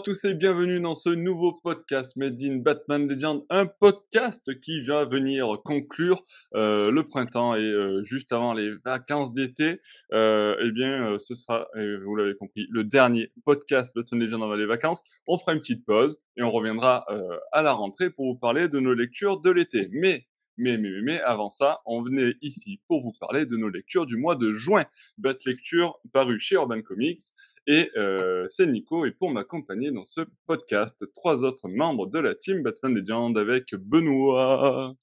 À tous et bienvenue dans ce nouveau podcast Made in Batman Legend, un podcast qui vient venir conclure euh, le printemps et euh, juste avant les vacances d'été. Euh, eh bien, ce sera, vous l'avez compris, le dernier podcast Batman Legend avant les vacances. On fera une petite pause et on reviendra à la rentrée pour vous parler de nos lectures de l'été. Mais mais, mais, mais, avant ça, on venait ici pour vous parler de nos lectures du mois de juin. Bat Lecture paru chez Urban Comics. Et euh, c'est Nico, et pour m'accompagner dans ce podcast, trois autres membres de la team Batman Legend avec Benoît.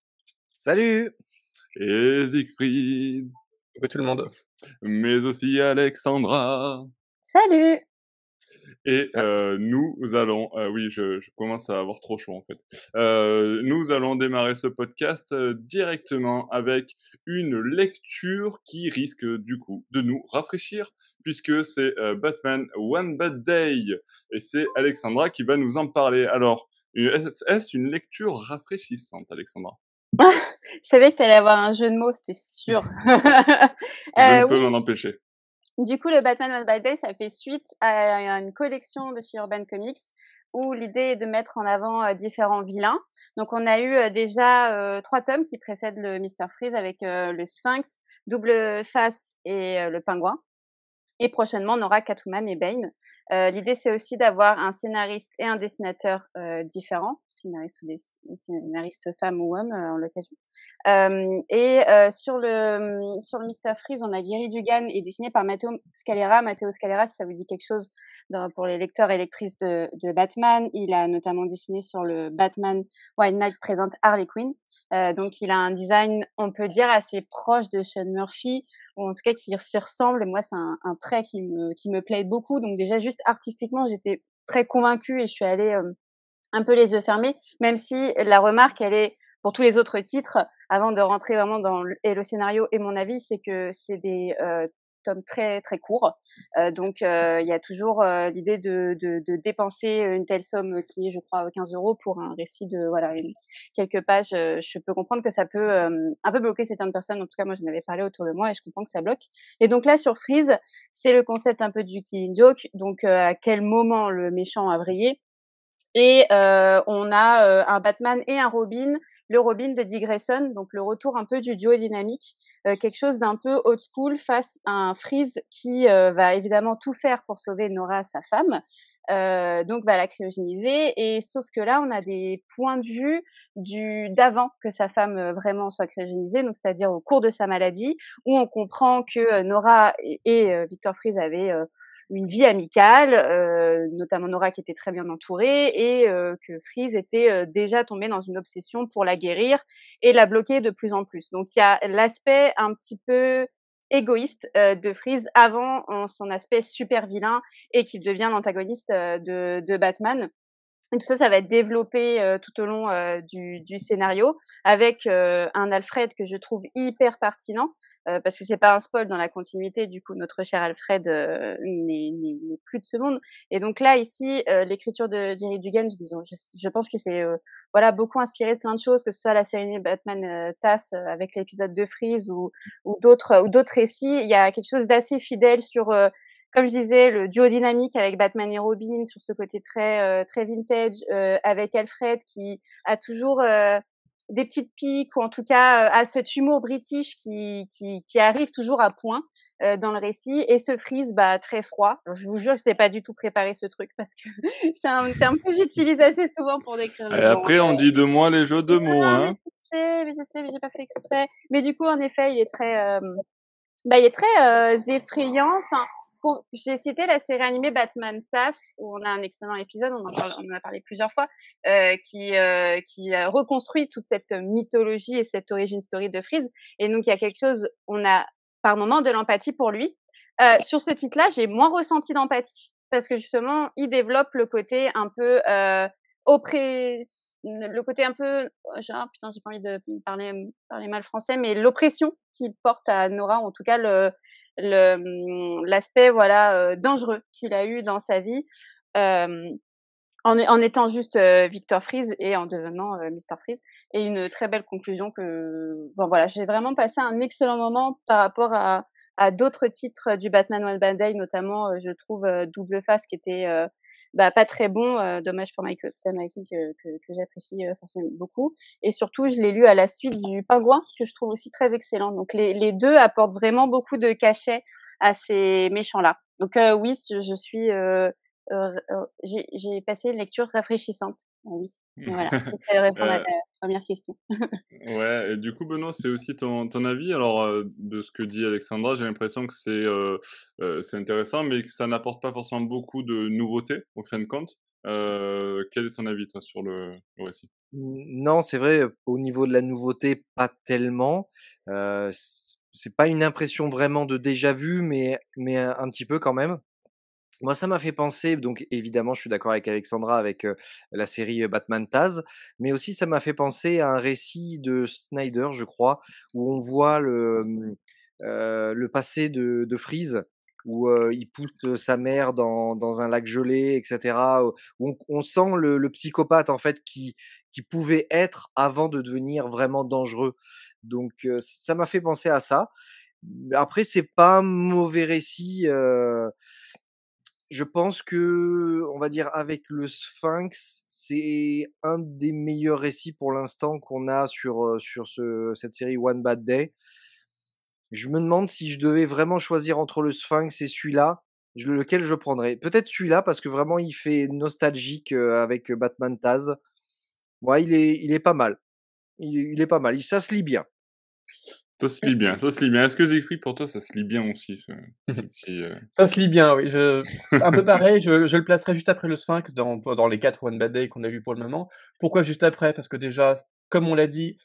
Salut Et Siegfried. Salut tout le monde. Mais aussi Alexandra. Salut et euh, nous allons, euh, oui, je, je, commence à avoir trop chaud en fait. Euh, nous allons démarrer ce podcast directement avec une lecture qui risque du coup de nous rafraîchir, puisque c'est Batman One Bad Day, et c'est Alexandra qui va nous en parler. Alors, est-ce une lecture rafraîchissante, Alexandra? Je savais que tu allais avoir un jeu de mots, c'était sûr. je ne peux oui. m'en empêcher. Du coup, le Batman One by Day, ça fait suite à une collection de chez Urban Comics où l'idée est de mettre en avant euh, différents vilains. Donc, on a eu euh, déjà euh, trois tomes qui précèdent le Mister Freeze avec le Sphinx, Double Face et le Pingouin. Et prochainement, on aura Catwoman et Bane. Euh, L'idée, c'est aussi d'avoir un scénariste et un dessinateur euh, différents, scénariste ou scénariste femme ou homme euh, en l'occasion. et sur le sur Mister Freeze, on a Gary Dugan et dessiné par Matteo Scalera. Matteo Scalera, si ça vous dit quelque chose pour les lecteurs et lectrices de, Batman, il a notamment dessiné sur le Batman White Knight présente Harley Quinn. donc, il a un design, on peut dire, assez proche de Sean Murphy, ou en tout cas qui s'y ressemble. Moi, c'est un, un qui me qui me plaît beaucoup. Donc déjà juste artistiquement, j'étais très convaincue et je suis allée euh, un peu les yeux fermés, même si la remarque, elle est pour tous les autres titres, avant de rentrer vraiment dans le, et le scénario et mon avis, c'est que c'est des euh, très très courts. Euh, donc euh, il y a toujours euh, l'idée de, de, dépenser une telle somme qui est, je crois, 15 euros pour un récit de voilà quelques pages. je peux comprendre que ça peut un peu bloquer certaines personnes. En tout cas, moi, je n'avais parlé autour de moi et je comprends que ça bloque. Et donc là, sur Freeze, c'est le concept un peu du killing joke. Donc à quel moment le méchant a vrillé? Et euh, on a euh, un Batman et un Robin, le Robin de Dick Grayson, donc le retour un peu du duo dynamique, euh, quelque chose d'un peu old school face à un Freeze qui va évidemment tout faire pour sauver Nora, sa femme, donc va la cryogéniser. Et sauf que là, on a des points de vue d'avant que sa femme vraiment soit cryogénisée, donc c'est-à-dire au cours de sa maladie, où on comprend que Nora et, et Victor Freeze avaient une vie amicale, euh, notamment Nora qui était très bien entourée et euh, que Freeze était euh, déjà tombé dans une obsession pour la guérir et la bloquer de plus en plus. Donc il y a l'aspect un petit peu égoïste euh, de Freeze avant son aspect super vilain et qu'il devient l'antagoniste de Batman. Et tout ça, ça va être développé euh, tout au long euh, du, du, scénario avec euh, un Alfred que je trouve hyper pertinent parce que c'est pas un spoil dans la continuité. Du coup, notre cher Alfred n'est plus de ce monde. Et donc là, ici, l'écriture de Jerry Dugan, disons, je, je pense que c'est voilà beaucoup inspiré de plein de choses, que ce soit la série Batman TAS avec l'épisode de Freeze ou, ou d'autres ou d'autres récits. Il y a quelque chose d'assez fidèle sur comme je disais, le duo dynamique avec Batman et Robin sur ce côté très euh, très vintage, euh, avec Alfred qui a toujours euh, des petites piques ou en tout cas a cet humour british qui, qui, qui arrive toujours à point dans le récit et ce freeze bah très froid. Alors, je vous jure, je sais pas du tout préparer ce truc parce que c'est un terme que j'utilise assez souvent pour décrire. Et après, on dit de moi les jeux de mots, hein. Je sais, mais je sais, mais j'ai pas fait exprès. Mais du coup, en effet, il est très, bah, il est très effrayant. Enfin, j'ai cité la série animée Batman TAS, où on a un excellent épisode, on en, a parlé plusieurs fois, euh, qui, euh, qui reconstruit toute cette mythologie et cette origin story de Freeze. Et donc, il y a quelque chose, on a par moment de l'empathie pour lui. Euh, sur ce titre-là, j'ai moins ressenti d'empathie, parce que justement, il développe le côté un peu euh, oppré... le côté un peu, genre, oh, putain, j'ai pas envie de parler, parler mal français, mais l'oppression qu'il porte à Nora, en tout cas le l'aspect voilà dangereux qu'il a eu dans sa vie en, en, étant juste Victor Freeze et en devenant euh, Mr Freeze et une très belle conclusion que bon voilà j'ai vraiment passé un excellent moment par rapport à à d'autres titres du Batman One Bad Day, notamment, je trouve Double Face qui était bah, pas très bon. dommage pour Michael Tamaki que, que, que j'apprécie forcément beaucoup. Et surtout, je l'ai lu à la suite du Pingouin que je trouve aussi très excellent. Donc les, les deux apportent vraiment beaucoup de cachet à ces méchants-là. Donc oui, je suis j'ai passé une lecture rafraîchissante. Ah oui. Voilà, répondre à ta première question. ouais, et du coup, Benoît, c'est aussi ton, ton avis? Alors, de ce que dit Alexandra, j'ai l'impression que c'est euh, c'est intéressant, mais que ça n'apporte pas forcément beaucoup de nouveautés, au fin de compte. Euh, quel est ton avis, toi, sur le, le récit? Non, c'est vrai, au niveau de la nouveauté, pas tellement. Euh, c'est pas une impression vraiment de déjà vu, mais, mais un petit peu quand même. Moi, ça m'a fait penser, donc évidemment, je suis d'accord avec Alexandra avec la série Batman Taz, mais aussi ça m'a fait penser à un récit de Snyder, je crois, où on voit le, mmh, passé de, Freeze, où il pousse sa mère dans, un lac gelé, etc. On, sent le, psychopathe en fait qui, pouvait être avant de devenir vraiment dangereux. Donc ça m'a fait penser à ça. Après, c'est pas un mauvais récit. Je pense que, on va dire, avec le Sphinx, c'est un des meilleurs récits pour l'instant qu'on a sur, sur ce, cette série One Bad Day. Je me demande si je devais vraiment choisir entre le Sphinx et celui-là, lequel je prendrais. Peut-être celui-là, parce que vraiment, il fait nostalgique avec Batman Taz. Ouais, il est, il est pas mal. Il, il est pas mal. Ça se lit bien. Ça se lit bien, ça se lit bien. Est-ce que Siegfried, pour toi, ça se lit bien aussi ce, petit, euh... Ça se lit bien, oui. Je... Un peu pareil, je, je, le placerai juste après le Sphinx dans, dans les quatre One Bad Day qu'on a vu pour le moment. Pourquoi juste après? Parce que déjà, comme on l'a dit,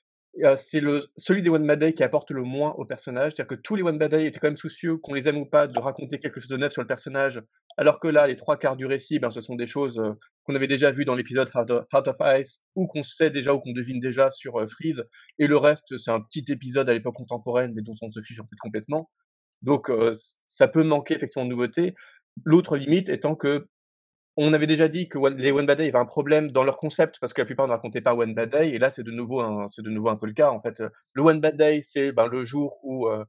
c'est le celui des One Day qui apporte le moins au personnage. C'est-à-dire que tous les One Day étaient quand même soucieux, qu'on les aime ou pas, de raconter quelque chose de neuf sur le personnage. Alors que là, les trois quarts du récit, ben, ce sont des choses qu'on avait déjà vues dans l'épisode Heart of Ice, ou qu'on sait déjà, ou qu'on devine déjà sur Freeze. Et le reste, c'est un petit épisode à l'époque contemporaine, mais dont on se fiche en fait complètement. Donc, ça peut manquer effectivement de nouveautés. L'autre limite étant que on avait déjà dit que les One Bad Day avaient un problème dans leur concept parce que la plupart ne racontaient pas One Bad Day et là c'est de nouveau un, c'est de nouveau un peu le cas en fait. Le One Bad Day c'est ben, le jour où euh,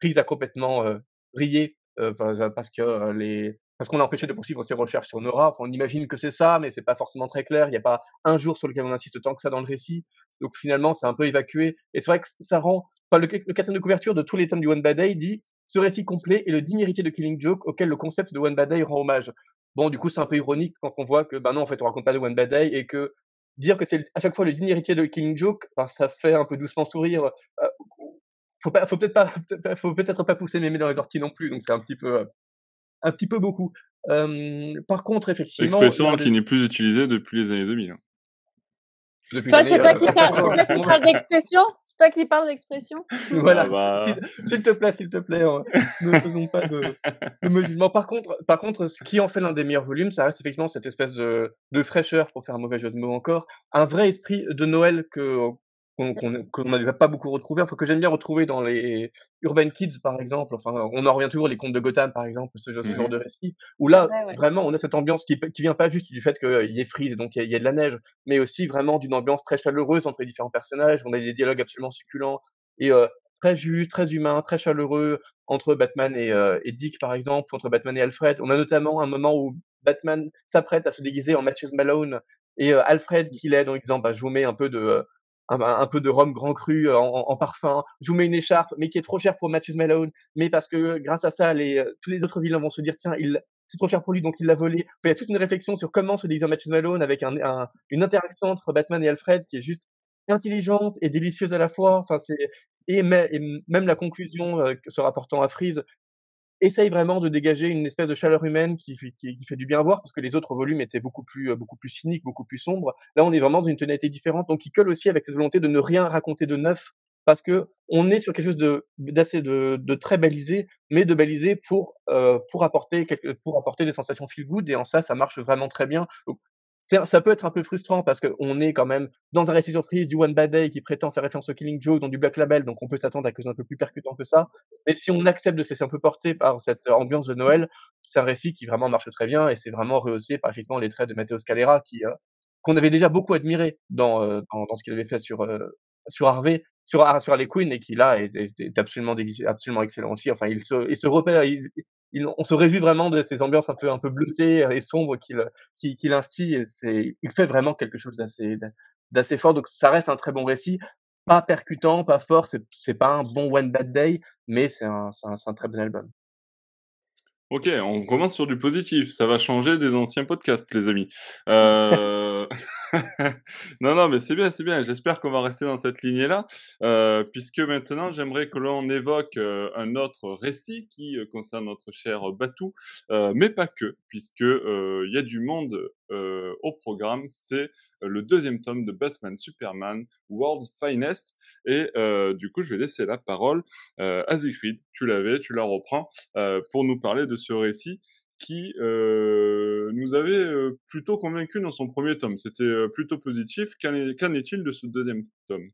Freeze a complètement euh, brillé euh, parce que euh, les parce qu'on l'a empêché de poursuivre ses recherches sur Nora. on imagine que c'est ça, mais c'est pas forcément très clair. Il n'y a pas un jour sur lequel on insiste tant que ça dans le récit. Donc finalement, c'est un peu évacué. Et c'est vrai que ça rend. Enfin, le, le quatrième de couverture de tous les tomes du One Bad Day dit ce récit complet est le digne héritier de Killing Joke auquel le concept de One Bad Day rend hommage. Bon, du coup, c'est un peu ironique quand on voit que, bah non, en fait, on raconte pas de One Bad Day et que dire que c'est à chaque fois le digne héritier de Killing Joke, ça fait un peu doucement sourire. Euh, faut pas, faut peut-être pas, faut peut-être pas pousser mémé dans les orties non plus, donc c'est un petit peu, un petit peu beaucoup. Euh, par contre, effectivement. Expression qui n'est plus utilisée depuis les années 2000. Toi, c'est toi, qui parles d'expression? C'est toi qui parles d'expression? Voilà. Ah bah. S'il te plaît, s'il te plaît, ne faisons pas de, de Par contre, par contre, ce qui en fait l'un des meilleurs volumes, ça reste effectivement cette espèce de, de fraîcheur, pour faire un mauvais jeu de mots encore, un vrai esprit de Noël que qu'on n'avait pas beaucoup retrouvé, enfin que j'aime bien retrouver dans les Urban Kids par exemple, enfin on en revient toujours les contes de Gotham par exemple, ce, genre mmh de récit, où là vraiment on a cette ambiance qui, qui vient pas juste du fait qu'il y ait frise et donc il y, a de la neige, mais aussi vraiment d'une ambiance très chaleureuse entre les différents personnages, on a des dialogues absolument succulents et euh, très juste, très humain, très chaleureux entre Batman et, euh, et Dick par exemple, entre Batman et Alfred. On a notamment un moment où Batman s'apprête à se déguiser en Matthews Malone et euh, Alfred qui l'aide en disant bah, je vous mets un peu de un, peu de rhum grand cru euh, en, en, parfum. Je vous mets une écharpe, mais qui est trop chère pour Matthews Malone, mais parce que grâce à ça, les, euh, tous les autres vilains vont se dire tiens, il, c'est trop cher pour lui, donc il l'a volé. Il y a toute une réflexion sur comment se déguiser Matthews Malone avec un, un, une interaction entre Batman et Alfred qui est juste intelligente et délicieuse à la fois. Enfin, c'est et, même la conclusion euh, se rapportant à Freeze essaye vraiment de dégager une espèce de chaleur humaine qui, qui, qui, fait du bien voir parce que les autres volumes étaient beaucoup plus euh, beaucoup plus cyniques, beaucoup plus sombres. Là, on est vraiment dans une tonalité différente, donc qui colle aussi avec cette volonté de ne rien raconter de neuf parce que on est sur quelque chose de d'assez de, de, très balisé, mais de balisé pour euh, pour apporter quelque, pour apporter des sensations feel good et en ça, ça marche vraiment très bien. Ça peut être un peu frustrant parce qu'on est quand même dans un récit surprise du One Bad Day qui prétend faire référence au Killing Joke dans du Black Label, donc on peut s'attendre à quelque chose un peu plus percutant que ça. Mais si on accepte de se laisser un peu porter par cette ambiance de Noël, c'est un récit qui vraiment marche très bien et c'est vraiment rehaussé par effectivement les traits de Matteo Scalera qui euh, qu'on avait déjà beaucoup admiré dans, euh, dans, ce qu'il avait fait sur euh, sur Harvey sur, sur Harley Quinn et qui là est, est, absolument, absolument excellent aussi. Enfin, il se, il se repère, il, on se réjouit vraiment de ces ambiances un peu, un peu bleutées et sombres qu'il qu'il instille. C'est, il fait vraiment quelque chose d'assez, d'assez fort. Donc ça reste un très bon récit, pas percutant, pas fort. C'est, c'est pas un bon One Bad Day, mais c'est un, c'est un, un très bon album. Ok, on commence sur du positif. Ça va changer des anciens podcasts, les amis. Euh... non, non, mais c'est bien, c'est bien. J'espère qu'on va rester dans cette lignée-là, euh, puisque maintenant, j'aimerais que l'on évoque euh, un autre récit qui euh, concerne notre cher Batou, mais pas que, puisque il y a du monde au programme. C'est le deuxième tome de Batman Superman, World's Finest, et du coup, je vais laisser la parole à Siegfried. Tu l'avais, tu la reprends pour nous parler de ce récit qui euh, nous avait euh, plutôt convaincu dans son premier tome. C'était euh, plutôt positif. Qu'en est-il de ce deuxième tome?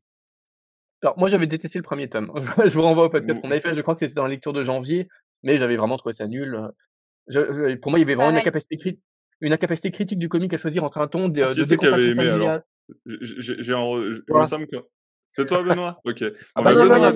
Alors moi j'avais détesté le premier tome. je vous renvoie au podcast qu'on avait fait. Je crois que c'était dans la lecture de janvier, mais j'avais vraiment trouvé ça nul. Je, pour moi, il y avait vraiment une incapacité, une incapacité, critique du comique à choisir entre un ton de, ah, de qui avait aimé alors? J'ai, que c'est toi Benoît? Ok. Ah bah, Benoît,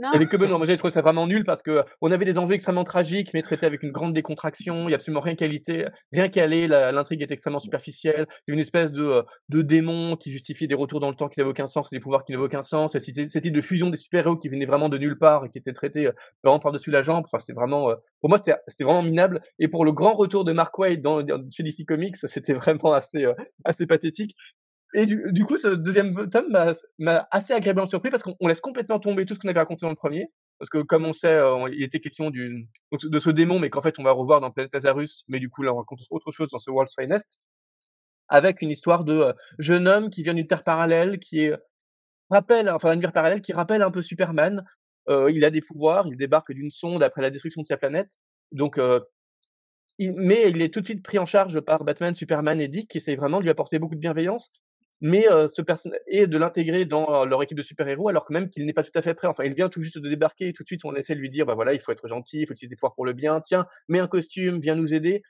non. Que Benoît. Moi, j'ai trouvé ça vraiment nul parce que on avait des enjeux extrêmement tragiques, mais traités avec une grande décontraction. Il n'y a absolument rien qualité, rien calé. L'intrigue est extrêmement superficielle. Il y a une espèce de, euh, de démon qui justifie des retours dans le temps qui n'avaient aucun sens, des pouvoirs qui n'avaient aucun sens. C'était cette de fusion des super-héros qui venaient vraiment de nulle part et qui étaient traités euh, vraiment par-dessus la jambe. Enfin, c'est vraiment, euh, pour moi, c'était vraiment minable. Et pour le grand retour de Mark Waid dans, chez DC Comics, c'était vraiment assez, assez pathétique. Et du, du, coup, ce deuxième tome m'a assez agréablement surpris parce qu'on laisse complètement tomber tout ce qu'on avait raconté dans le premier. Parce que comme on sait, euh, il était question du, de ce démon, mais qu'en fait on va revoir dans Planète Lazarus, mais du coup là on raconte autre chose dans ce World's Finest, avec une histoire de euh, jeune homme qui vient d'une terre parallèle, qui est rappelle, enfin une vie parallèle qui rappelle un peu Superman. Euh, il a des pouvoirs, il débarque d'une sonde après la destruction de sa planète, donc euh, il, mais il est tout de suite pris en charge par Batman, Superman et Dick, qui essayent vraiment de lui apporter beaucoup de bienveillance mais ce personnage et de l'intégrer dans leur équipe de super-héros alors que même qu'il n'est pas tout à fait prêt. Enfin, il vient tout juste de débarquer et tout de suite on essaie de lui dire bah voilà, il faut être gentil, il faut utiliser des pouvoirs pour le bien. Tiens, mets un costume, viens nous aider.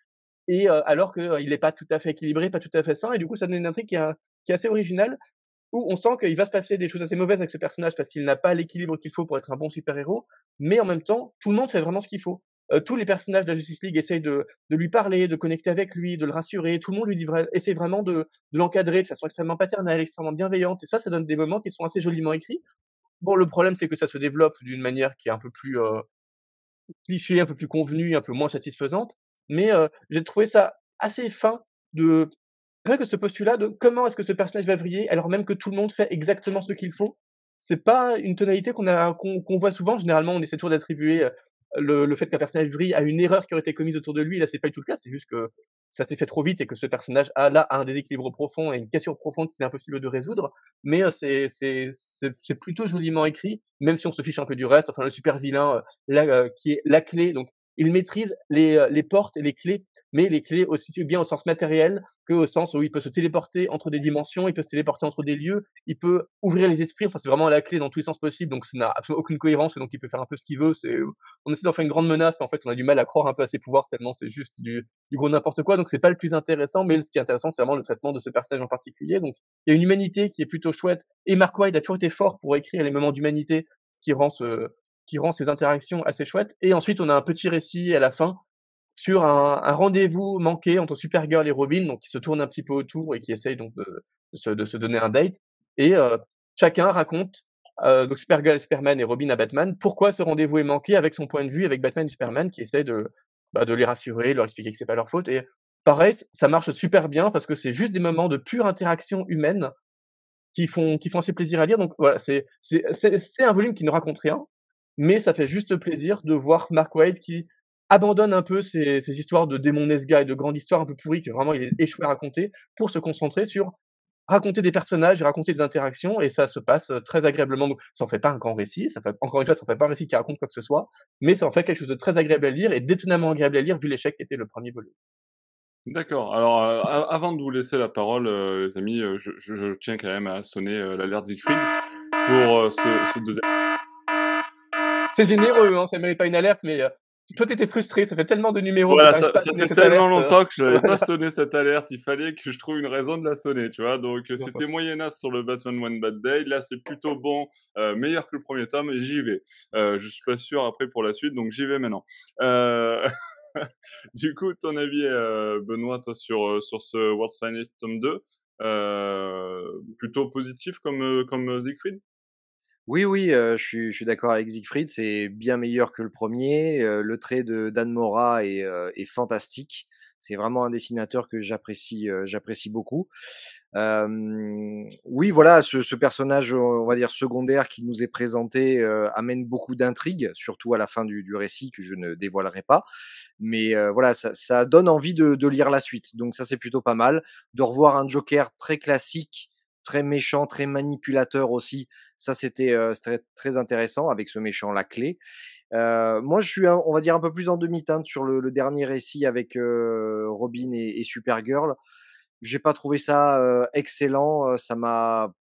Et alors qu'il n'est pas tout à fait équilibré, pas tout à fait sain, et du coup ça donne une intrigue qui est, qui est assez originale où on sent qu'il va se passer des choses assez mauvaises avec ce personnage parce qu'il n'a pas l'équilibre qu'il faut pour être un bon super-héros, mais en même temps, tout le monde fait vraiment ce qu'il faut. Euh, tous les personnages de la Justice League essayent de, de, lui parler, de connecter avec lui, de le rassurer. Tout le monde lui dit essaie vraiment de, de l'encadrer de façon extrêmement paternelle, extrêmement bienveillante. Et ça, ça donne des moments qui sont assez joliment écrits. Bon, le problème, c'est que ça se développe d'une manière qui est un peu plus euh, cliché, un peu plus convenue, un peu moins satisfaisante. Mais euh, j'ai trouvé ça assez fin de rien que ce postulat de comment est-ce que ce personnage va briller alors même que tout le monde fait exactement ce qu'il faut. C'est pas une tonalité qu'on a qu'on voit souvent. Généralement, on essaie toujours d'attribuer euh, le, le fait qu'un personnage brille à une erreur qui aurait été commise autour de lui. Là, c'est pas du tout le cas. C'est juste que ça s'est fait trop vite et que ce personnage a là un déséquilibre profond et une question profonde qu'il est impossible de résoudre. Mais euh, c'est c'est plutôt joliment écrit, même si on se fiche un peu du reste. Enfin, le super vilain, euh, là, euh, qui est la clé. Donc, il maîtrise les, les portes et les clés mais les clés aussi bien au sens matériel que au sens où il peut se téléporter entre des dimensions, il peut se téléporter entre des lieux, il peut ouvrir les esprits. Enfin, c'est vraiment la clé dans tous les sens possibles. Donc, ça n'a absolument aucune cohérence. Donc, il peut faire un peu ce qu'il veut. C'est, on essaie d'en faire une grande menace, mais en fait, on a du mal à croire un peu à ses pouvoirs tellement c'est juste du, du gros n'importe quoi. Donc, c'est pas le plus intéressant. Mais ce qui est intéressant, c'est vraiment le traitement de ce personnage en particulier. Donc, il y a une humanité qui est plutôt chouette. Et Mark White a toujours été fort pour écrire les moments d'humanité qui rend ce, qui rend ces interactions assez chouettes. Et ensuite, on a un petit récit à la fin sur un, un rendez-vous manqué entre Supergirl et Robin, donc qui se tournent un petit peu autour et qui essayent donc de, se, donner un date. Et euh, chacun raconte, euh, donc Supergirl Superman et Robin à Batman, pourquoi ce rendez-vous est manqué avec son point de vue, avec Batman et Superman qui essayent de, bah, de les rassurer, leur expliquer que c'est pas leur faute. Et pareil, ça marche super bien parce que c'est juste des moments de pure interaction humaine qui font, qui font assez plaisir à lire. Donc voilà, c'est, un volume qui ne raconte rien, mais ça fait juste plaisir de voir Mark Waid qui abandonne un peu ces, ces histoires de démon Nesga et de grandes histoires un peu pourries que vraiment il est échoué à raconter pour se concentrer sur raconter des personnages et raconter des interactions et ça se passe très agréablement. Ça en fait pas un grand récit, ça fait, encore une fois, ça en fait pas un récit qui raconte quoi que ce soit, mais ça en fait quelque chose de très agréable à lire et d'étonnamment agréable à lire vu l'échec qui était le premier volume. D'accord. Alors, euh, avant de vous laisser la parole, euh, les amis, euh, je, je, je, tiens quand même à sonner l'alerte Siegfried pour ce, ce, deuxième. C'est généreux, hein, ça mérite pas une alerte, mais toi, t'étais frustré, ça fait tellement de numéros. Voilà, ça, ça fait tellement longtemps que je n'avais pas sonné cette alerte. Il fallait que je trouve une raison de la sonner, tu vois. Donc, c'était moyennasse sur le Batman One Bad Day. Là, c'est plutôt bon, euh, meilleur que le premier tome, j'y vais. Euh, je suis pas sûr après pour la suite, donc j'y vais maintenant. Euh... du coup, ton avis, euh, Benoît, toi, sur, euh, sur ce World's Finest tome 2, euh, plutôt positif comme, comme Siegfried? Oui, oui, je suis, je suis d'accord avec Siegfried, c'est bien meilleur que le premier. le trait de Dan Mora est, est fantastique. C'est vraiment un dessinateur que j'apprécie, j'apprécie beaucoup. oui, voilà, ce, personnage, on va dire secondaire qui nous est présenté, amène beaucoup d'intrigues, surtout à la fin du, récit que je ne dévoilerai pas. Mais voilà, ça, ça, donne envie de, de lire la suite. Donc ça, c'est plutôt pas mal. De revoir un Joker très classique très méchant, très manipulateur aussi. Ça, c'était très, très, intéressant avec ce méchant la clé. Euh, moi, je suis, on va dire, un peu plus en demi-teinte sur le, le, dernier récit avec euh, Robin et, et, Supergirl. J'ai pas trouvé ça euh, excellent. Ça m'a,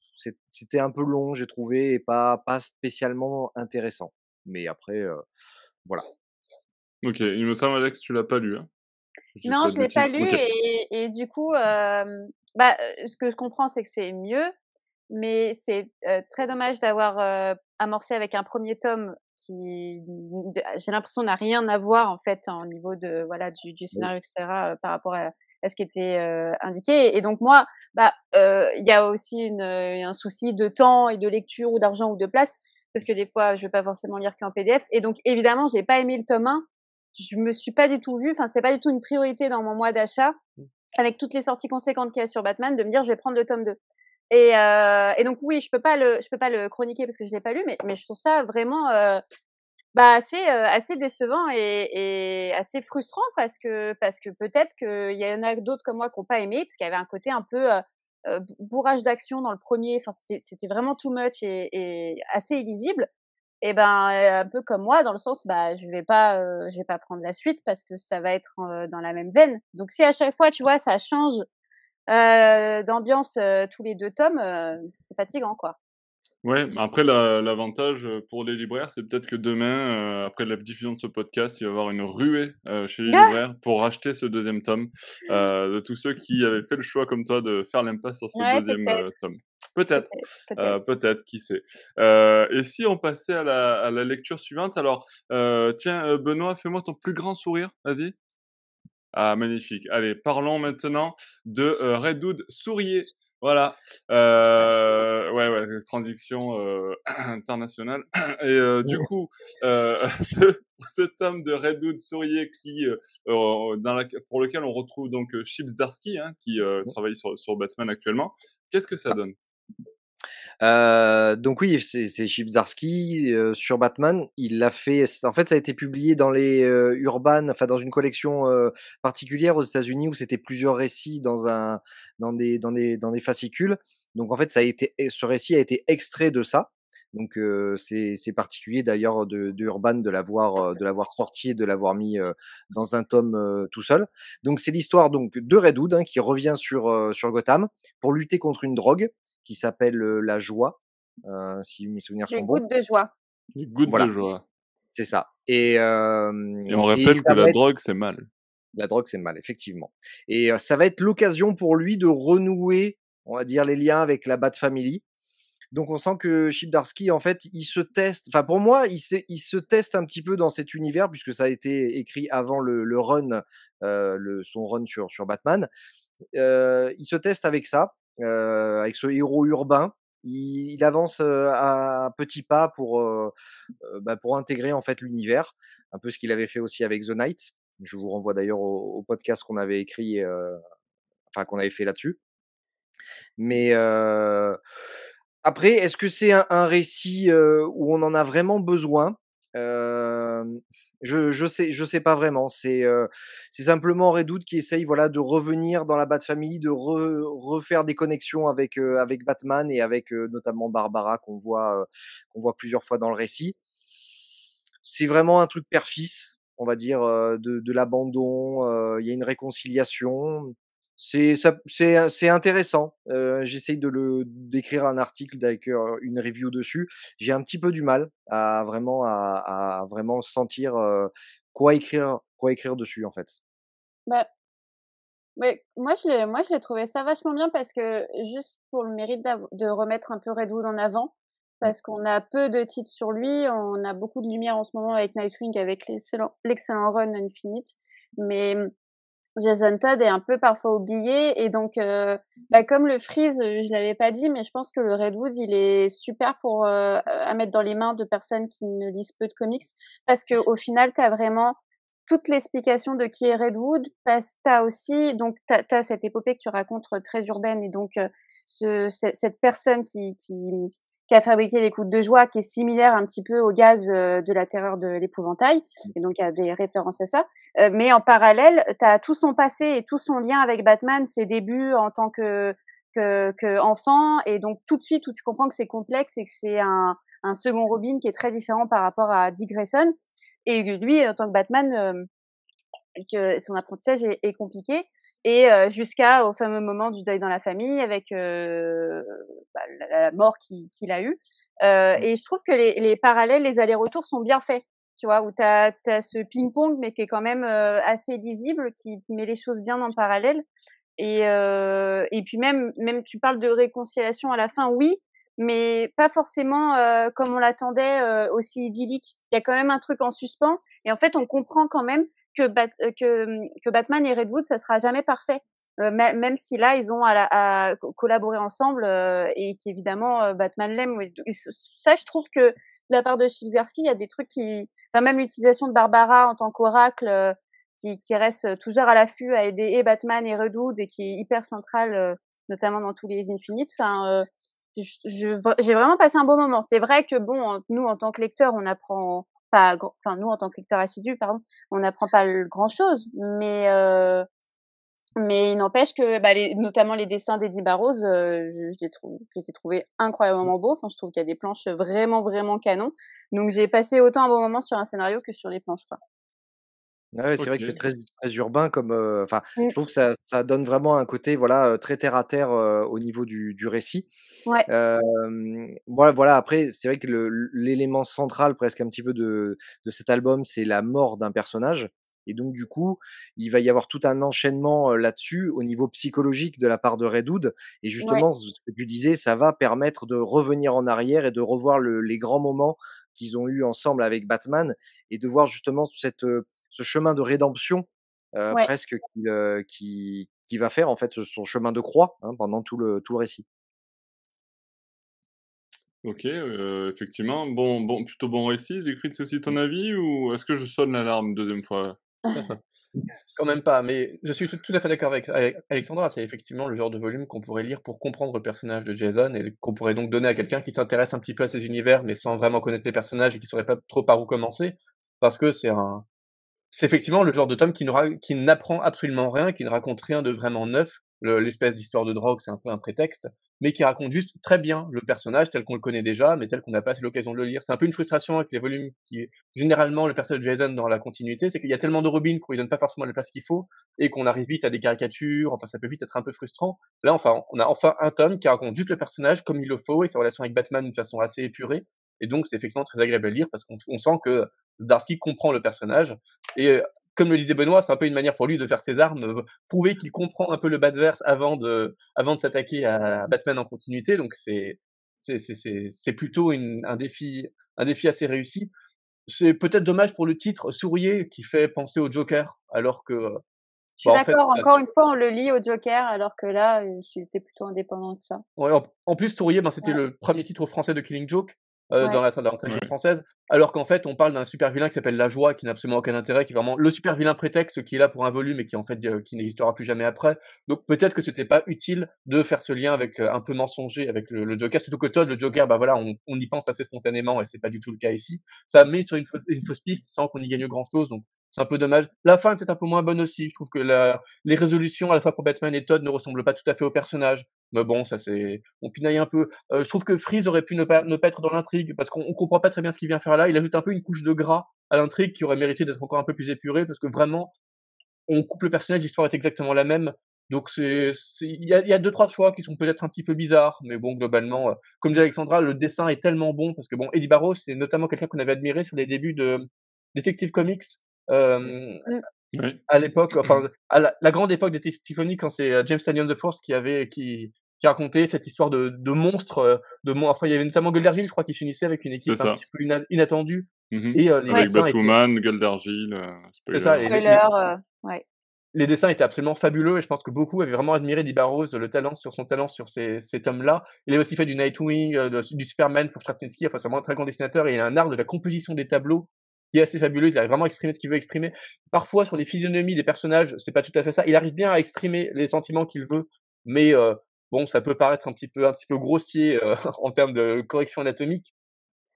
c'était un peu long, j'ai trouvé, et pas pas spécialement intéressant. Mais après, voilà. Ok, il me semble Alex, tu l'as pas lu. Hein? Non, je l'ai pas lu et, et, du coup, euh, bah, ce que je comprends, c'est que c'est mieux, mais c'est très dommage d'avoir amorcé avec un premier tome qui, j'ai l'impression, n'a rien à voir en fait au niveau de voilà du, du scénario, etc. par rapport à, à, ce qui était indiqué. Et donc moi, bah, il y a aussi une, un souci de temps et de lecture ou d'argent ou de place parce que des fois, je vais pas forcément lire qu'en PDF. Et donc évidemment, j'ai pas aimé le tome 1 je me suis pas du tout vue, enfin c'était pas du tout une priorité dans mon mois d'achat. Avec toutes les sorties conséquentes qu'il y a sur Batman, de me dire je vais prendre le tome 2. Et, euh, et donc oui, je peux pas le, peux pas le chroniquer parce que je l'ai pas lu, mais, je trouve ça vraiment euh, bah assez, euh, assez décevant et, assez frustrant parce que peut-être qu'il y en a d'autres comme moi qui n'ont pas aimé parce qu'il y avait un côté un peu bourrage d'action dans le premier. Enfin c'était vraiment too much et assez illisible et ben euh, un peu comme moi dans le sens bah je vais pas euh, je vais pas prendre la suite parce que ça va être euh, dans la même veine. Donc si à chaque fois tu vois ça change euh, d'ambiance tous les deux tomes c'est fatigant quoi. Ouais, après l'avantage pour les libraires, c'est peut-être que demain, après la diffusion de ce podcast, il va y avoir une ruée chez les ah! libraires pour racheter ce deuxième tome de tous ceux qui avaient fait le choix comme toi de faire l'impasse sur ce deuxième tome. Peut-être, peut-être, euh, qui sait. Euh, et si on passait à la, à la lecture suivante, alors, euh, tiens, Benoît, fais-moi ton plus grand sourire, vas-y. Ah, magnifique. Allez, parlons maintenant de Redwood Sourier. Voilà. Euh, ouais, ouais, transition euh, internationale. Et du coup, ce, ce, tome de Redwood Sourier qui, dans la, pour lequel on retrouve donc Chips Darsky, hein, qui travaille sur, sur Batman actuellement, qu'est-ce que ça donne? Euh, donc oui, c'est Chip Zarsky euh, sur Batman. Il l'a fait. En fait, ça a été publié dans les euh, Urban, enfin dans une collection euh, particulière aux États-Unis où c'était plusieurs récits dans un, dans des, dans des, dans des fascicules. Donc en fait, ça a été, ce récit a été extrait de ça. Donc c'est particulier d'ailleurs de, de, Urban de l'avoir de l'avoir sorti et de l'avoir mis dans un tome tout seul. Donc c'est l'histoire donc de Redwood hein, qui revient sur sur Gotham pour lutter contre une drogue qui s'appelle la joie, euh, si mes souvenirs sont bons. Les gouttes de joie. Les gouttes de joie. C'est ça. Et, euh, et on rappelle que la drogue, c'est mal. La drogue, c'est mal, effectivement. Et ça va être l'occasion pour lui de renouer, on va dire, les liens avec la Bat Family. Donc on sent que Chip Darsky, en fait, il se teste. Enfin, pour moi, il, il se teste un petit peu dans cet univers puisque ça a été écrit avant le, le run, euh, le, son run sur sur Batman. Euh, il se teste avec ça. Euh, avec ce héros urbain. Il, avance à petits pas pour bah, pour intégrer en fait l'univers, un peu ce qu'il avait fait aussi avec The Night. Je vous renvoie d'ailleurs au, podcast qu'on avait écrit, enfin qu'on avait fait là-dessus. Mais euh, après, est-ce que c'est un, récit euh, où on en a vraiment besoin? Euh, je je sais je sais pas vraiment. C'est euh, c'est simplement Redwood qui essaye voilà de revenir dans la Bat Family, de re, refaire des connexions avec euh, avec Batman et avec euh, notamment Barbara qu'on voit qu'on voit plusieurs fois dans le récit. C'est vraiment un truc père-fils, on va dire de, de l'abandon. Il y a une réconciliation. C'est ça, c'est c'est intéressant. Euh, J'essaye de le d'écrire un article avec une review dessus. J'ai un petit peu du mal à vraiment à, à vraiment sentir quoi écrire quoi écrire dessus en fait. Bah, ouais, moi je l'ai moi je l'ai trouvé ça vachement bien parce que juste pour le mérite de remettre un peu Redwood en avant mmh. parce qu'on a peu de titres sur lui, on a beaucoup de lumière en ce moment avec Nightwing avec l'excellent run Infinite, mais Jason Todd est un peu parfois oublié et donc euh, bah, comme le freeze euh, je l'avais pas dit mais je pense que le Redwood il est super pour euh, à mettre dans les mains de personnes qui ne lisent peu de comics parce que au final tu as vraiment toute l'explication de qui est Redwood parce que tu aussi donc tu as, cette épopée que tu racontes très urbaine et donc ce, cette personne qui, qui qui a fabriqué les coups de joie, qui est similaire un petit peu au gaz euh, de la terreur de l'épouvantail, mmh. et donc il y a des références à ça. Euh, mais en parallèle, tu as tout son passé et tout son lien avec Batman, ses débuts en tant que, que, que enfant, et donc tout de suite où tu comprends que c'est complexe et que c'est un, un second Robin qui est très différent par rapport à Dick Grayson. Et lui, en tant que Batman, euh, que son apprentissage est, est compliqué et euh, jusqu'à au fameux moment du deuil dans la famille avec euh, bah, la, mort qu'il a eue. Euh, et je trouve que les, les parallèles, les allers-retours sont bien faits. Tu vois, où tu as, as, ce ping-pong, mais qui est quand même euh, assez lisible, qui met les choses bien en parallèle. Et, et puis même, même, tu parles de réconciliation à la fin, oui, mais pas forcément euh, comme on l'attendait euh, aussi idyllique. Il y a quand même un truc en suspens et en fait on comprend quand même que, euh, que, Batman et Redwood, ça sera jamais parfait. Euh, même si là ils ont à, collaborer ensemble euh, et qu'évidemment Batman l'aime. Ça, je trouve que de la part de Chibzerski, il y a des trucs qui, même l'utilisation de Barbara en tant qu'oracle, qui, reste toujours à l'affût à aider Batman et Redwood et qui est hyper centrale, notamment dans tous les Infinites. Enfin, j'ai vraiment passé un bon moment. C'est vrai que bon, nous en tant que lecteurs, on apprend pas, enfin nous en tant que lecteur assidu, pardon, on n'apprend pas grand chose, mais euh, mais il n'empêche que, bah, les, notamment les dessins d'Eddie Barrows, euh, je, je, les trouve, je les ai trouvés incroyablement beaux. Enfin, je trouve qu'il y a des planches vraiment, vraiment canon. Donc, j'ai passé autant un bon moment sur un scénario que sur les planches, quoi. Ah ouais, c'est vrai que c'est très, très urbain comme. Enfin, mmh. je trouve que ça, ça, donne vraiment un côté voilà très terre à terre au niveau du, du récit. Ouais. Euh, voilà, voilà. Après, c'est vrai que l'élément central presque un petit peu de, de cet album, c'est la mort d'un personnage. Et donc, du coup, il va y avoir tout un enchaînement là-dessus au niveau psychologique de la part de Redwood. Et justement, ce que tu disais, ça va permettre de revenir en arrière et de revoir le, les grands moments qu'ils ont eu ensemble avec Batman et de voir justement cette ce chemin de rédemption euh, ouais. presque qui, euh, qui, qui, va faire en fait son chemin de croix hein, pendant tout le, tout le récit. Ok, euh, effectivement, bon, bon, plutôt bon récit. Siegfried, c'est aussi ton avis ou est-ce que je sonne l'alarme une deuxième fois? Quand même pas, mais je suis tout à fait d'accord avec, avec, Alexandra. C'est effectivement le genre de volume qu'on pourrait lire pour comprendre le personnage de Jason et qu'on pourrait donc donner à quelqu'un qui s'intéresse un petit peu à ces univers, mais sans vraiment connaître les personnages et qui saurait pas trop par où commencer, parce que c'est un, c'est effectivement le genre de tome qui qui n'apprend absolument rien, qui ne raconte rien de vraiment neuf. l'espèce d'histoire de drogue, c'est un peu un prétexte, mais qui raconte juste très bien le personnage tel qu'on le connaît déjà, mais tel qu'on n'a pas l'occasion de le lire. C'est un peu une frustration avec les volumes qui, généralement, le personnage de Jason dans la continuité, c'est qu'il y a tellement de Robin qu'on lui donne pas forcément la place qu'il faut, et qu'on arrive vite à des caricatures, enfin, ça peut vite être un peu frustrant. Là, enfin, on a enfin un tome qui raconte juste le personnage comme il le faut, et sa relation avec Batman d'une façon assez épurée, et donc, c'est effectivement très agréable à lire parce qu'on sent que Darsky comprend le personnage. Et comme le disait Benoît, c'est un peu une manière pour lui de faire ses armes, euh, prouver qu'il comprend un peu le Batverse avant de, avant de s'attaquer à Batman en continuité. Donc, c'est, c'est plutôt une, un, défi, un défi assez réussi. C'est peut-être dommage pour le titre Sourier qui fait penser au Joker, alors que. Je suis bah, d'accord, encore une fois, on le lit au Joker, alors que là, j'étais plutôt indépendant de ça. Ouais, en, plus, Sourier, ben, c'était ouais. le premier titre français de Killing Joke, euh, ouais. dans la, dans la française, alors qu'en fait on parle d'un super vilain qui s'appelle La Joie, qui n'a absolument aucun intérêt, qui est vraiment le super vilain prétexte qui est là pour un volume et qui en fait euh, qui n'existera plus jamais après. Donc peut-être que c'était pas utile de faire ce lien avec euh, un peu mensonger avec le, le, Joker, surtout que Todd, le Joker, bah voilà, on, on y pense assez spontanément et c'est pas du tout le cas ici. Ça met sur une, fausse, une fausse piste sans qu'on y gagne grand chose, donc c'est un peu dommage. La fin est peut-être un peu moins bonne aussi. Je trouve que la, les résolutions à la fois pour Batman et Todd ne ressemblent pas tout à fait au personnage. Mais bon, ça c'est, on pinaille un peu. Euh, je trouve que Freeze aurait pu ne pas, ne pas être dans l'intrigue parce qu'on comprend pas très bien ce qu'il vient faire là. Il ajoute un peu une couche de gras à l'intrigue qui aurait mérité d'être encore un peu plus épurée parce que vraiment, on coupe le personnage, l'histoire est exactement la même. Donc c'est il y a, y a deux trois choix qui sont peut-être un petit peu bizarres, mais bon globalement, euh, comme dit Alexandra, le dessin est tellement bon parce que bon, Eddie Barrows c'est notamment quelqu'un qu'on avait admiré sur les débuts de Detective Comics. Euh, Oui. à l'époque, enfin, à la, la grande époque des Tiffany, quand c'est euh, James Stallion the Force qui avait, qui, qui racontait cette histoire de, de monstres, euh, de mon, enfin, il y avait notamment Guldergil, je crois, qui s'unissait avec une équipe un petit peu ina- inattendue, Mhm. et euh, les Avec dessins étaient, Batwoman, Gueule d'Argile, euh, spoiler. ça, et- Spoiler, euh, ouais. les dessins étaient absolument fabuleux, et je pense que beaucoup avaient vraiment admiré Dee Barrows, le talent sur son talent sur ces, ces tomes-là. Il a aussi fait du Nightwing, de- du Superman pour Straczynski, enfin, c'est vraiment un très grand dessinateur, et il a un art de la composition des tableaux qui est assez fabuleux, il arrive vraiment à exprimer ce qu'il veut exprimer. Parfois, sur les physionomies des personnages, c'est pas tout à fait ça. Il arrive bien à exprimer les sentiments qu'il veut, mais euh, bon, ça peut paraître un petit peu, un petit peu grossier euh, en termes de correction anatomique,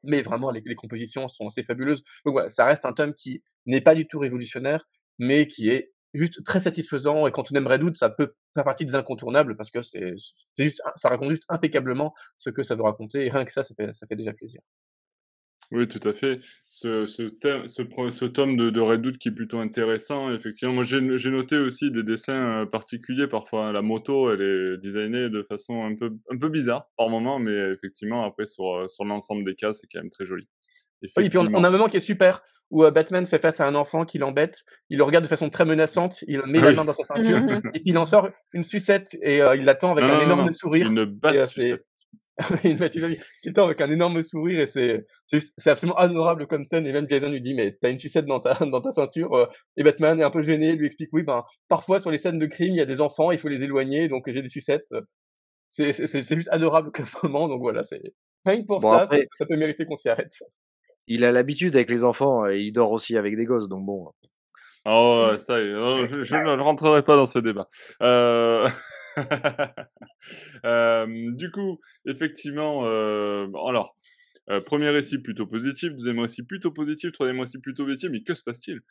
mais vraiment, les, compositions sont assez fabuleuses. Donc voilà, ça reste un tome qui n'est pas du tout révolutionnaire, mais qui est juste très satisfaisant. Et quand on aime Redwood, ça peut faire partie des incontournables parce que c'est, c'est juste, ça raconte juste impeccablement ce que ça veut raconter. Et rien que ça, ça fait, ça fait déjà plaisir. Oui, tout à fait. Ce, ce, thème- ce, pro- ce tome de, de Redwood qui est plutôt intéressant, effectivement. Moi, j'ai noté aussi des dessins euh, particuliers parfois. La moto, elle est designée de façon un peu, un peu bizarre par moment, mais effectivement, après, sur, euh, sur l'ensemble des cas, c'est quand même très joli. Oui, et puis on, on a un moment qui est super où euh, Batman fait face à un enfant qui l'embête, il le regarde de façon très menaçante, il met Ah la main dans sa ceinture et puis il en sort une sucette et euh, il l'attend avec Non, un non, énorme non. sourire. Une batte Et, euh, sucette. Une petite amie qui attend avec un énorme sourire et c'est c'est absolument adorable comme scène et même Jason lui dit mais t'as une sucette dans ta dans ta ceinture euh, et Batman est un peu gêné lui explique oui ben parfois sur les scènes de crime il y a des enfants il faut les éloigner donc j'ai des sucettes c'est c'est juste adorable comme moment donc voilà c'est rien que pour Bon, ça après- ça, ça peut mériter qu'on s'y arrête Il a l'habitude avec les enfants et il dort aussi avec des gosses, donc bon. Oh, ouais, ça y est, non, je, je ne rentrerai pas dans ce débat. Euh... euh, du coup, effectivement, euh, alors, euh, premier récit plutôt positif, deuxième récit plutôt positif, troisième récit plutôt positif, mais que se passe-t-il?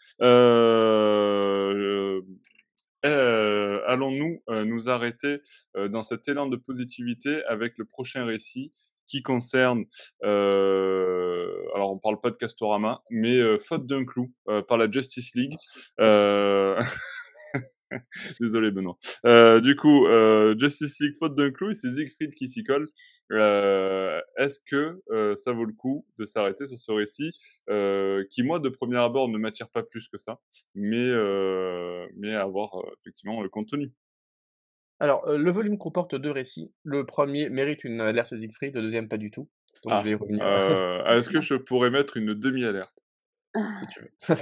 Allons-nous nous arrêter dans cet élan de positivité avec le prochain récit qui concerne, euh, alors on parle pas de Castorama, mais euh, faute d'un clou euh, par la Justice League. Désolé Benoît. Euh, du coup, euh, Justice League faute d'un clou, et c'est Siegfried qui s'y colle. Euh, Est-ce que euh, ça vaut le coup de s'arrêter sur ce récit qui, moi, de premier abord, ne m'attire pas plus que ça, mais, mais à voir effectivement le contenu. alors le volume comporte deux récits le premier mérite une alerte Siegfried le deuxième pas du tout Ah, Euh, Est-ce que je pourrais mettre une demi-alerte? Si tu veux.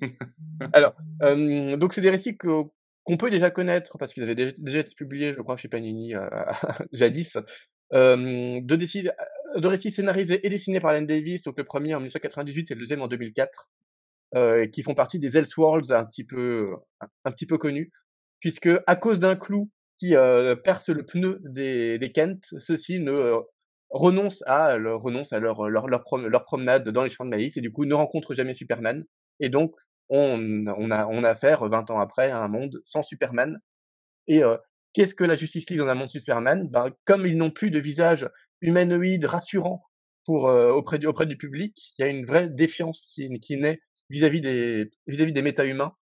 Alors, euh, donc c'est des récits qu'on peut déjà connaître parce qu'ils avaient déjà, déjà été publiés, je crois, chez Panini euh, jadis. Euh, deux, récits, deux récits scénarisés et dessinés par Alan Davis, donc le premier en 1998 et le deuxième en 2004, euh, qui font partie des Elseworlds un petit peu, un, un petit peu connus, puisque à cause d'un clou qui euh, perce le pneu des, des Kent, ceux-ci ne euh, renoncent à, leur, à leur, leur, leur, leur promenade dans les champs de maïs et du coup ne rencontrent jamais Superman. Et donc, on, on, a, on a affaire, 20 ans après, à un monde sans Superman. Et euh, qu'est-ce que la Justice League dans un monde Superman? Ben, Comme ils n'ont plus de visage humanoïde rassurant pour, euh, auprès, du, auprès du public, il y a une vraie défiance qui, qui naît vis-à-vis des, vis-à-vis des méta-humains.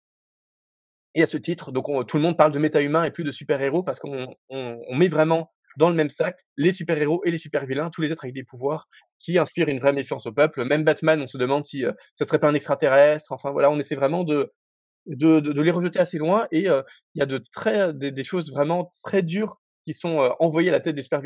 Et à ce titre, donc on- tout le monde parle de méta-humains et plus de super-héros parce qu'on on, on met vraiment dans le même sac les super-héros et les super-vilains, tous les êtres avec des pouvoirs qui inspirent une vraie méfiance au peuple. Même Batman, on se demande si euh, ça serait pas un extraterrestre. Enfin voilà, on essaie vraiment de de, de, de les rejeter assez loin et euh, il y a de très des, des choses vraiment très dures qui sont euh, envoyées à la tête des super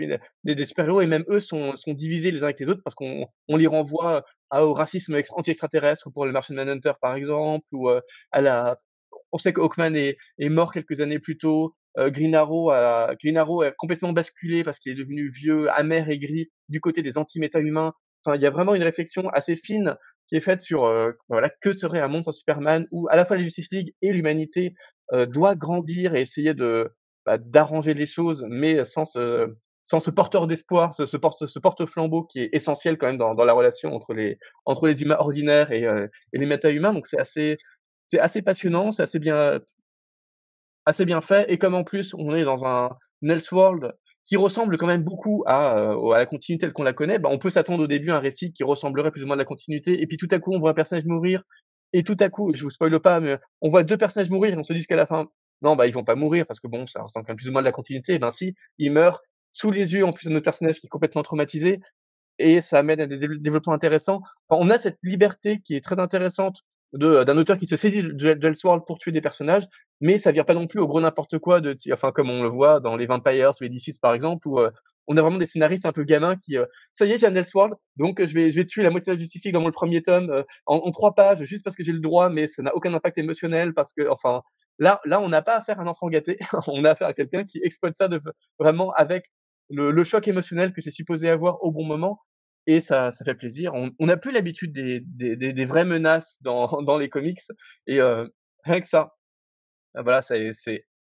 des, super-héros et même eux sont, sont divisés les uns avec les autres parce qu'on on les renvoie à, au racisme ex- anti-extraterrestre pour le Martian Manhunter par exemple ou euh, à la on sait que Hawkman est, est mort quelques années plus tôt euh, Green Arrow a Green Arrow a complètement basculé parce qu'il est devenu vieux amer et gris du côté des anti-méta-humains enfin il y a vraiment une réflexion assez fine qui est faite sur euh, voilà que serait un monde sans Superman où à la fois la Justice League et l'humanité euh, doit grandir et essayer de bah, d'arranger les choses, mais sans ce sans ce porteur d'espoir, ce, ce porte ce porte-flambeau qui est essentiel quand même dans, dans la relation entre les entre les humains ordinaires et, euh, et les méta-humains. Donc c'est assez c'est assez passionnant, c'est assez bien assez bien fait et comme en plus on est dans un Elseworld qui ressemble quand même beaucoup à, euh, à la continuité telle qu'on la connaît, bah, on peut s'attendre au début à un récit qui ressemblerait plus ou moins à la continuité, et puis tout à coup on voit un personnage mourir, et tout à coup, je vous spoile pas, mais on voit deux personnages mourir, et on se dit qu'à la fin, non, bah, ils vont pas mourir parce que bon, ça ressemble quand même plus ou moins de la continuité. Eh ben si, ils meurent sous les yeux en plus de notre personnage qui est complètement traumatisé et ça amène à des développements intéressants. on a cette liberté qui est très intéressante de d'un auteur qui se saisit de World pour tuer des personnages, mais ça vient pas non plus au gros n'importe quoi de enfin comme on le voit dans les Vampires ou les D6 par exemple où euh, on a vraiment des scénaristes un peu gamins qui euh, ça y est j'ai un Elseworld donc je vais je vais tuer la moitié de la Justice dans mon premier tome euh, en, en, trois pages juste parce que j'ai le droit mais ça n'a aucun impact émotionnel parce que enfin là là on n'a pas affaire à un enfant gâté on a affaire à quelqu'un qui exploite ça de, vraiment avec le, le choc émotionnel que c'est supposé avoir au bon moment et ça, ça fait plaisir. On n'a plus l'habitude des, des, des, des, vraies menaces dans, dans les comics et euh, rien que ça, voilà, c'est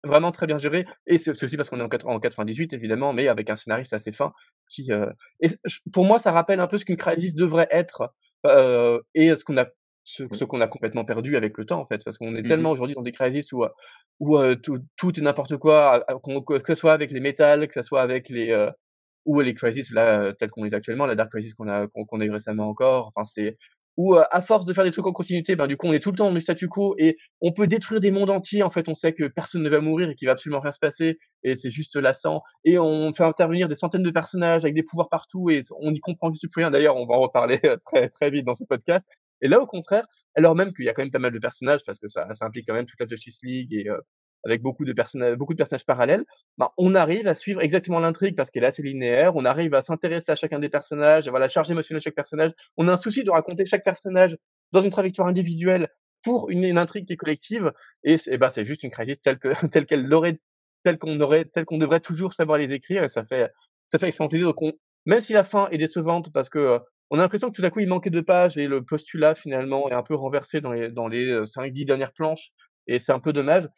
vraiment très bien géré et c'est aussi parce qu'on est en, en 98 évidemment, mais avec un scénariste assez fin qui euh, et pour moi ça rappelle un peu ce qu'une crisis devrait être euh, et ce qu'on a ce, ce qu'on a complètement perdu avec le temps en fait parce qu'on est mmh tellement aujourd'hui dans des crises où où euh, tout, tout, est n'importe quoi que ce soit avec les métals que ce soit avec les euh, ou les crises là telles qu'on les a actuellement la dark crisis qu'on a qu'on a eu récemment encore enfin c'est où à force de faire des trucs en continuité ben du coup on est tout le temps dans le statu quo et on peut détruire des mondes entiers. En fait on sait que personne ne va mourir et qu'il va absolument rien se passer et c'est juste lassant. Et on fait intervenir des centaines de personnages avec des pouvoirs partout et on n'y comprend juste plus rien. D'ailleurs on va en reparler très très vite dans ce podcast. Et là au contraire alors même qu'il y a quand même pas mal de personnages parce que ça, ça implique quand même toute la Justice League et avec beaucoup de personnages, beaucoup de personnages parallèles, ben, on arrive à suivre exactement l'intrigue parce qu'elle est assez linéaire. On arrive à s'intéresser à chacun des personnages, à voir la charge émotionnelle de chaque personnage. On a un souci de raconter chaque personnage dans une trajectoire individuelle pour une, intrigue qui est collective. Et, et ben, c'est juste une crisis telle que, telle qu'elle l'aurait, telle qu'on aurait, telle qu'on devrait toujours savoir les écrire. Et ça fait, ça fait extrêmement plaisir. Donc même si la fin est décevante parce que euh, on a l'impression que tout à coup il manquait de pages et le postulat finalement est un peu renversé dans les dans les 5-10 euh, dernières planches et c'est un peu dommage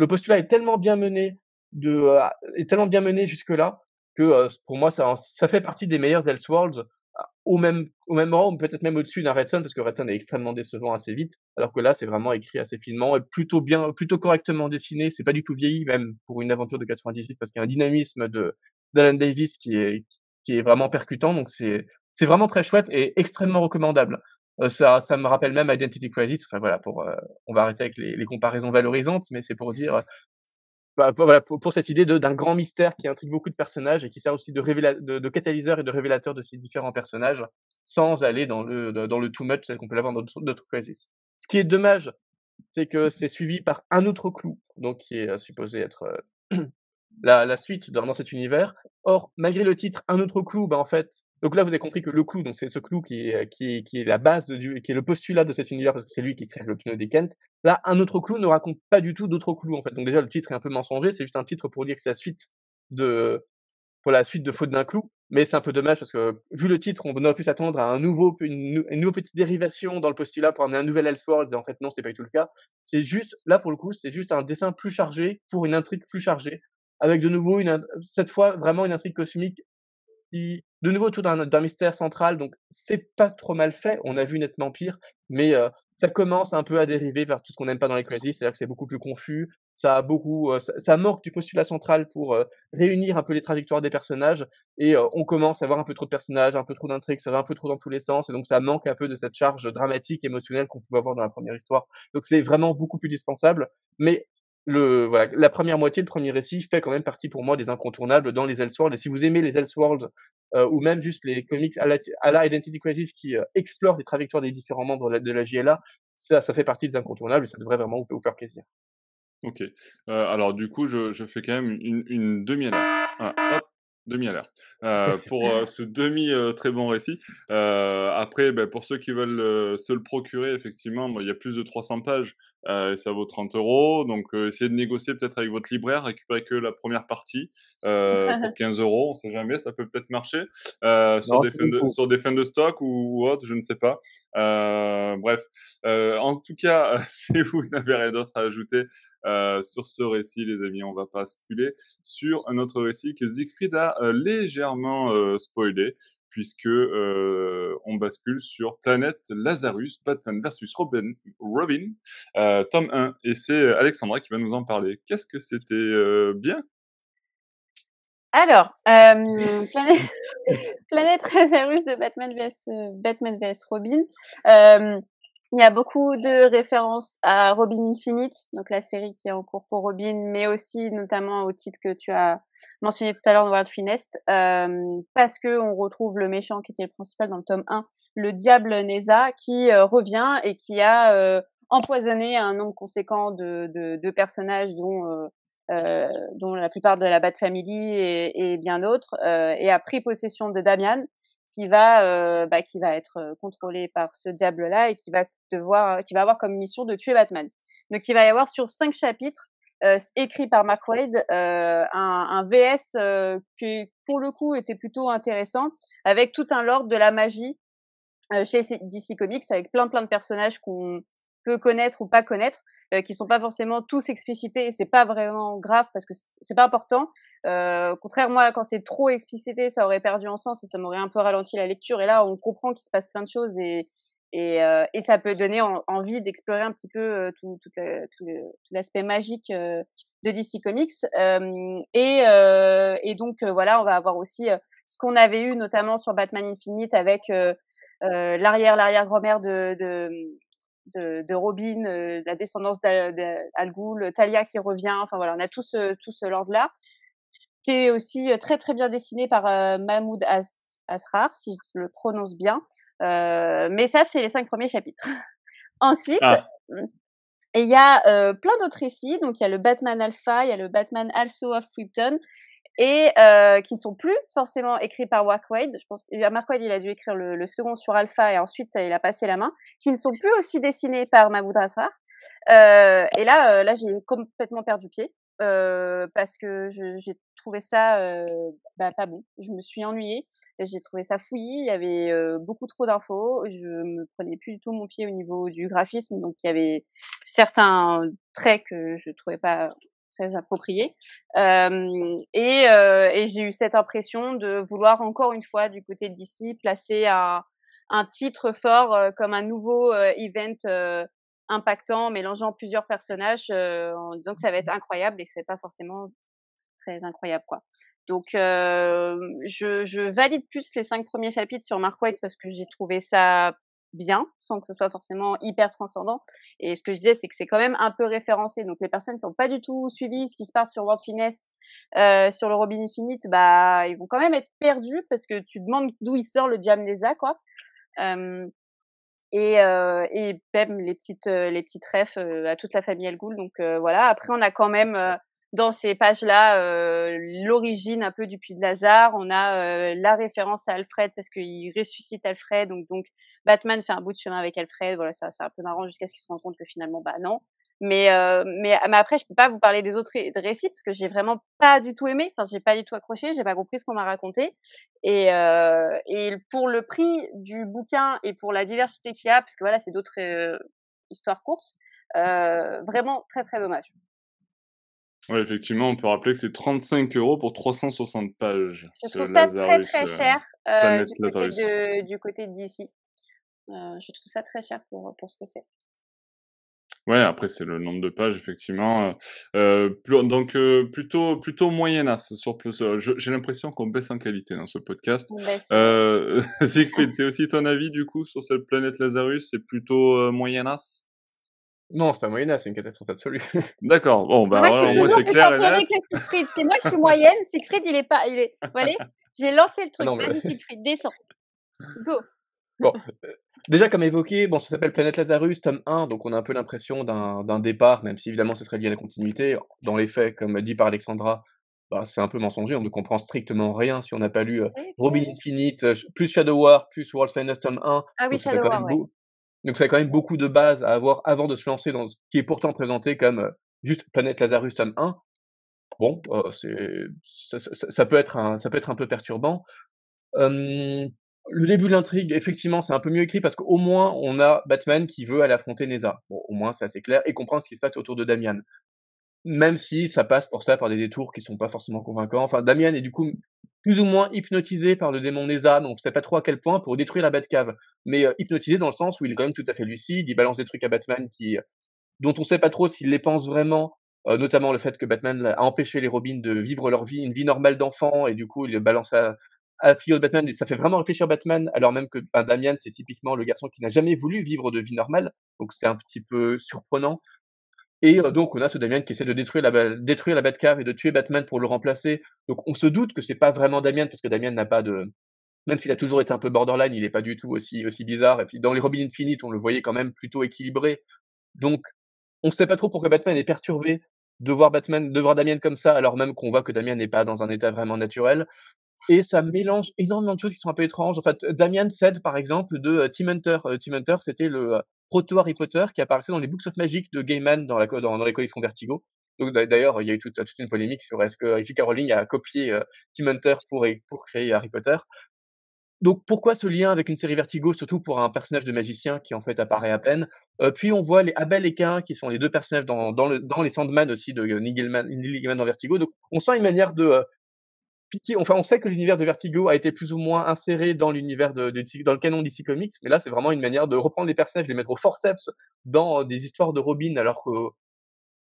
le postulat est tellement bien mené, de, euh, est tellement bien mené jusque-là que euh, pour moi, ça, ça fait partie des meilleurs Elseworlds au même, au même rang, peut-être même au-dessus d'un Redson, parce que Redson est extrêmement décevant assez vite, alors que là, c'est vraiment écrit assez finement et plutôt bien, plutôt correctement dessiné. C'est pas du tout vieilli, même pour une aventure de 98, parce qu'il y a un dynamisme de d'Alan Davis qui est, qui est vraiment percutant. Donc c'est, c'est vraiment très chouette et extrêmement recommandable. Euh, ça, ça me rappelle même Identity Crisis. Enfin voilà, pour, euh, on va arrêter avec les, les comparaisons valorisantes, mais c'est pour dire, bah, voilà, pour, pour, cette idée d'un grand mystère qui intrigue beaucoup de personnages et qui sert aussi de, de, de catalyseur et de révélateur de ces différents personnages, sans aller dans le dans le too much tel qu'on peut l'avoir dans d'autres Crisis. Ce qui est dommage, c'est que c'est suivi par un autre clou, donc qui est euh, supposé être la, la suite dans, dans cet univers. Or, malgré le titre, un autre clou, bah en fait, donc là, vous avez compris que le clou, donc c'est ce clou qui est, qui est, qui est la base, de, qui est le postulat de cet univers, parce que c'est lui qui crée le pneu des Kent. Là, un autre clou ne raconte pas du tout d'autres clous, en fait. Donc déjà, le titre est un peu mensonger, c'est juste un titre pour dire que c'est la suite de, pour la suite de faute d'un clou. Mais c'est un peu dommage parce que, vu le titre, on aurait pu s'attendre à un nouveau, une, une, nouvelle petite dérivation dans le postulat pour amener un nouvel Elseworld. Et en fait, non, c'est pas du tout le cas. C'est juste, là, pour le coup, c'est juste un dessin plus chargé pour une intrigue plus chargée. Avec de nouveau une, cette fois, vraiment une intrigue cosmique qui, de nouveau, tout d'un mystère central, donc c'est pas trop mal fait. On a vu nettement pire, mais euh, ça commence un peu à dériver vers tout ce qu'on n'aime pas dans les Crazy, c'est-à-dire que c'est beaucoup plus confus. Ça a beaucoup, euh, ça, manque du postulat central pour euh, réunir un peu les trajectoires des personnages, et on commence à avoir un peu trop de personnages, un peu trop d'intrigues, ça va un peu trop dans tous les sens, et donc ça manque un peu de cette charge dramatique, émotionnelle qu'on pouvait avoir dans la première histoire. Donc c'est vraiment beaucoup plus dispensable, mais voilà, la première moitié, le premier récit fait quand même partie pour moi des incontournables dans les Elseworlds. Et si vous aimez les Elseworlds, euh, ou même juste les comics à la, Identity Crisis qui euh, explorent les trajectoires des différents membres de la, JLA, ça, ça fait partie des incontournables et ça devrait vraiment vous, faire plaisir. Ok. Euh, alors du coup, je, fais quand même une, demi-alerte. demi-alerte. Pour ce demi très bon récit. après, ben, pour ceux qui veulent se le procurer, effectivement, il y a plus de 300 pages et ça vaut 30 euros. Donc, essayez de négocier peut-être avec votre libraire, récupérez que la première partie pour 15 euros. On sait jamais, ça peut peut-être marcher sur, des fins de, sur des fins de stock ou, ou autre, je ne sais pas. bref, en tout cas, si vous n'avez rien d'autre à ajouter, euh, sur ce récit, les amis, on va pas basculer sur un autre récit que Siegfried a euh, légèrement euh, spoilé, puisque euh, on bascule sur Planète Lazarus, Batman versus Robin, Robin tome 1, et c'est Alexandra qui va nous en parler. Qu'est-ce que c'était bien? Alors, euh, Planète, Planète Lazarus de Batman vs Batman vs Robin. Euh, Il y a beaucoup de références à Robin Infinite, donc la série qui est en cours pour Robin, mais aussi notamment au titre que tu as mentionné tout à l'heure de World Finest, euh, parce que on retrouve le méchant qui était le principal dans le tome 1, le diable Neza, qui euh, revient et qui a euh, empoisonné un nombre conséquent de, de, de personnages, dont euh, dont la plupart de la Bat Family et, et bien d'autres, et a pris possession de Damian, qui va euh, bah, qui va être euh, contrôlé par ce diable là et qui va devoir qui va avoir comme mission de tuer Batman. Donc il va y avoir sur cinq chapitres euh, écrits par Mark Wade un, un, VS qui pour le coup était plutôt intéressant avec tout un lore de la magie chez DC Comics avec plein plein de personnages qu'on peut connaître ou pas connaître, euh, qui sont pas forcément tous explicités. Et c'est pas vraiment grave parce que c'est pas important. Euh, contrairement à quand c'est trop explicité, ça aurait perdu en sens et ça m'aurait un peu ralenti la lecture. Et là, on comprend qu'il se passe plein de choses et et, euh, et ça peut donner envie d'explorer un petit peu euh, tout, tout, tout, l'aspect magique euh, de DC Comics. et, et donc voilà, on va avoir aussi ce qu'on avait eu notamment sur Batman Infinite avec l'arrière l'arrière grand-mère de, de de, de Robin, euh, la descendance d'Al Ghul, Talia qui revient. Enfin voilà, on a tout ce, tout ce lord-là, qui est aussi euh, très très bien dessiné par euh, Mahmoud As Asrar, si je le prononce bien. mais ça, c'est les cinq premiers chapitres. Ensuite, ah. il y a plein d'autres récits. Donc il y a le Batman Alpha, il y a le Batman Also of Krypton et euh, qui sont plus forcément écrits par Mark Wade. Je pense que Mark Wade, il a dû écrire le, le, second sur Alpha et ensuite ça, il a passé la main, qui ne sont plus aussi dessinés par Mahmoud Asrar. Euh, et là, euh, là, j'ai complètement perdu pied euh, parce que j'ai trouvé ça euh, bah, pas bon. Je me suis ennuyée, j'ai trouvé ça fouillis. Il y avait euh, beaucoup trop d'infos. Je me prenais plus du tout mon pied au niveau du graphisme, donc il y avait certains traits que je trouvais pas très approprié. Euh, et, euh, et j'ai eu cette impression de vouloir encore une fois du côté d'ici placer un, titre fort euh, comme un nouveau event impactant, mélangeant plusieurs personnages en disant que ça va être incroyable et c'est pas forcément très incroyable quoi. Donc je, je valide plus les cinq premiers chapitres sur Mark White parce que j'ai trouvé ça bien, sans que ce soit forcément hyper transcendant. Et ce que je disais, c'est que c'est quand même un peu référencé. Donc les personnes qui n'ont pas du tout suivi ce qui se passe sur World Finest, euh, sur le Robin Infinite, bah ils vont quand même être perdus parce que tu demandes d'où il sort le Diamnesa, quoi. Euh, et, euh, et même les petites euh, les petites refs euh, à toute la famille El Ghoul. Donc voilà. Après, on a quand même dans ces pages-là euh, l'origine un peu du puits de Lazare. On a euh, la référence à Alfred parce qu'il ressuscite Alfred. Donc, donc Batman fait un bout de chemin avec Alfred. Voilà, ça c'est un peu marrant jusqu'à ce qu'il se rende compte que finalement, bah non. Mais, euh, mais, après, je peux pas vous parler des autres récits parce que j'ai vraiment pas du tout aimé. Enfin, j'ai pas du tout accroché. J'ai pas compris ce qu'on m'a raconté. Et, euh, et pour le prix du bouquin et pour la diversité qu'il y a, parce que voilà, c'est d'autres histoires courtes, vraiment très très dommage. Ouais, effectivement, on peut rappeler que c'est 35 euros pour 360 pages. Je trouve ça très très euh, cher euh, du, côté de, du, côté d'ici. Euh, je trouve ça très cher pour, pour ce que c'est. Ouais, après c'est le nombre de pages effectivement. Euh, donc euh, plutôt plutôt moyennasse sur plus. J'ai l'impression qu'on baisse en qualité dans ce podcast. Euh, Siegfried, c'est aussi ton avis du coup sur cette planète Lazarus C'est plutôt moyennasse? Non, c'est pas moyenne, c'est une catastrophe absolue. D'accord. Bon, bah, moi, moi c'est clair. C'est moi, je suis moyenne. Siegfried, il est pas, il est. Voilà. J'ai lancé le truc. Vas-y, Siegfried, descends. Go. Bon, euh, déjà comme évoqué, bon, ça s'appelle Planète Lazarus, tome 1, donc on a un peu l'impression d'un départ, même si évidemment ce serait lié à la continuité. Dans les faits, comme dit par Alexandra, bah, c'est un peu mensonger, on ne comprend strictement rien si on n'a pas lu euh, Robin Infinite, euh, plus Shadow War, plus World's Finest tome 1. Ah oui, Shadow War, ouais. Donc ça a quand même beaucoup de bases à avoir avant de se lancer dans ce qui est pourtant présenté comme euh, juste Planète Lazarus tome 1. Bon, euh, c'est ça, ça, ça, peut être un ça peut être un peu perturbant. le début de l'intrigue, effectivement, c'est un peu mieux écrit parce qu'au moins on a Batman qui veut aller affronter Neza. Bon, au moins c'est assez clair et comprendre ce qui se passe autour de Damian. Même si ça passe pour ça par des détours qui sont pas forcément convaincants. Enfin, Damian est du coup plus ou moins hypnotisé par le démon Neza, donc on sait pas trop à quel point pour détruire la Batcave, mais euh, hypnotisé dans le sens où il est quand même tout à fait lucide, il balance des trucs à Batman qui dont on sait pas trop s'il les pense vraiment, euh, notamment le fait que Batman a empêché les Robins de vivre leur vie, une vie normale d'enfant, et du coup il balance à, à de Batman et ça fait vraiment réfléchir Batman, alors même que ben, Damian, c'est typiquement le garçon qui n'a jamais voulu vivre de vie normale, donc c'est un petit peu surprenant. Et euh, donc on a ce Damian qui essaie de détruire la, détruire la Batcave et de tuer Batman pour le remplacer. Donc on se doute que c'est pas vraiment Damian parce que Damian n'a pas de, même s'il a toujours été un peu borderline, il n'est pas du tout aussi aussi bizarre. Et puis dans les Robin Infinite, on le voyait quand même plutôt équilibré. Donc on ne sait pas trop pourquoi Batman est perturbé de voir Batman, de voir Damien comme ça, alors même qu'on voit que Damien n'est pas dans un état vraiment naturel. Et ça mélange énormément de choses qui sont un peu étranges. En fait, Damien cède par exemple de euh, Tim Hunter. Euh, Tim Hunter, c'était le euh, proto Harry Potter qui apparaissait dans les Books of Magic de Gaiman dans, les collections Vertigo. Donc d'ailleurs, il y a eu toute, une polémique sur est-ce que J.K. Rowling a copié Tim Hunter pour, créer Harry Potter. Donc pourquoi ce lien avec une série Vertigo, surtout pour un personnage de magicien qui en fait apparaît à peine? Euh, Puis on voit les Abel et Cain qui sont les deux personnages dans, dans, le, dans les Sandman aussi de Neil Gaiman, dans Vertigo. Donc on sent une manière de Enfin, on sait que l'univers de Vertigo a été plus ou moins inséré dans l'univers de, le canon DC Comics, mais là c'est vraiment une manière de reprendre les personnages, les mettre au forceps dans des histoires de Robin, alors que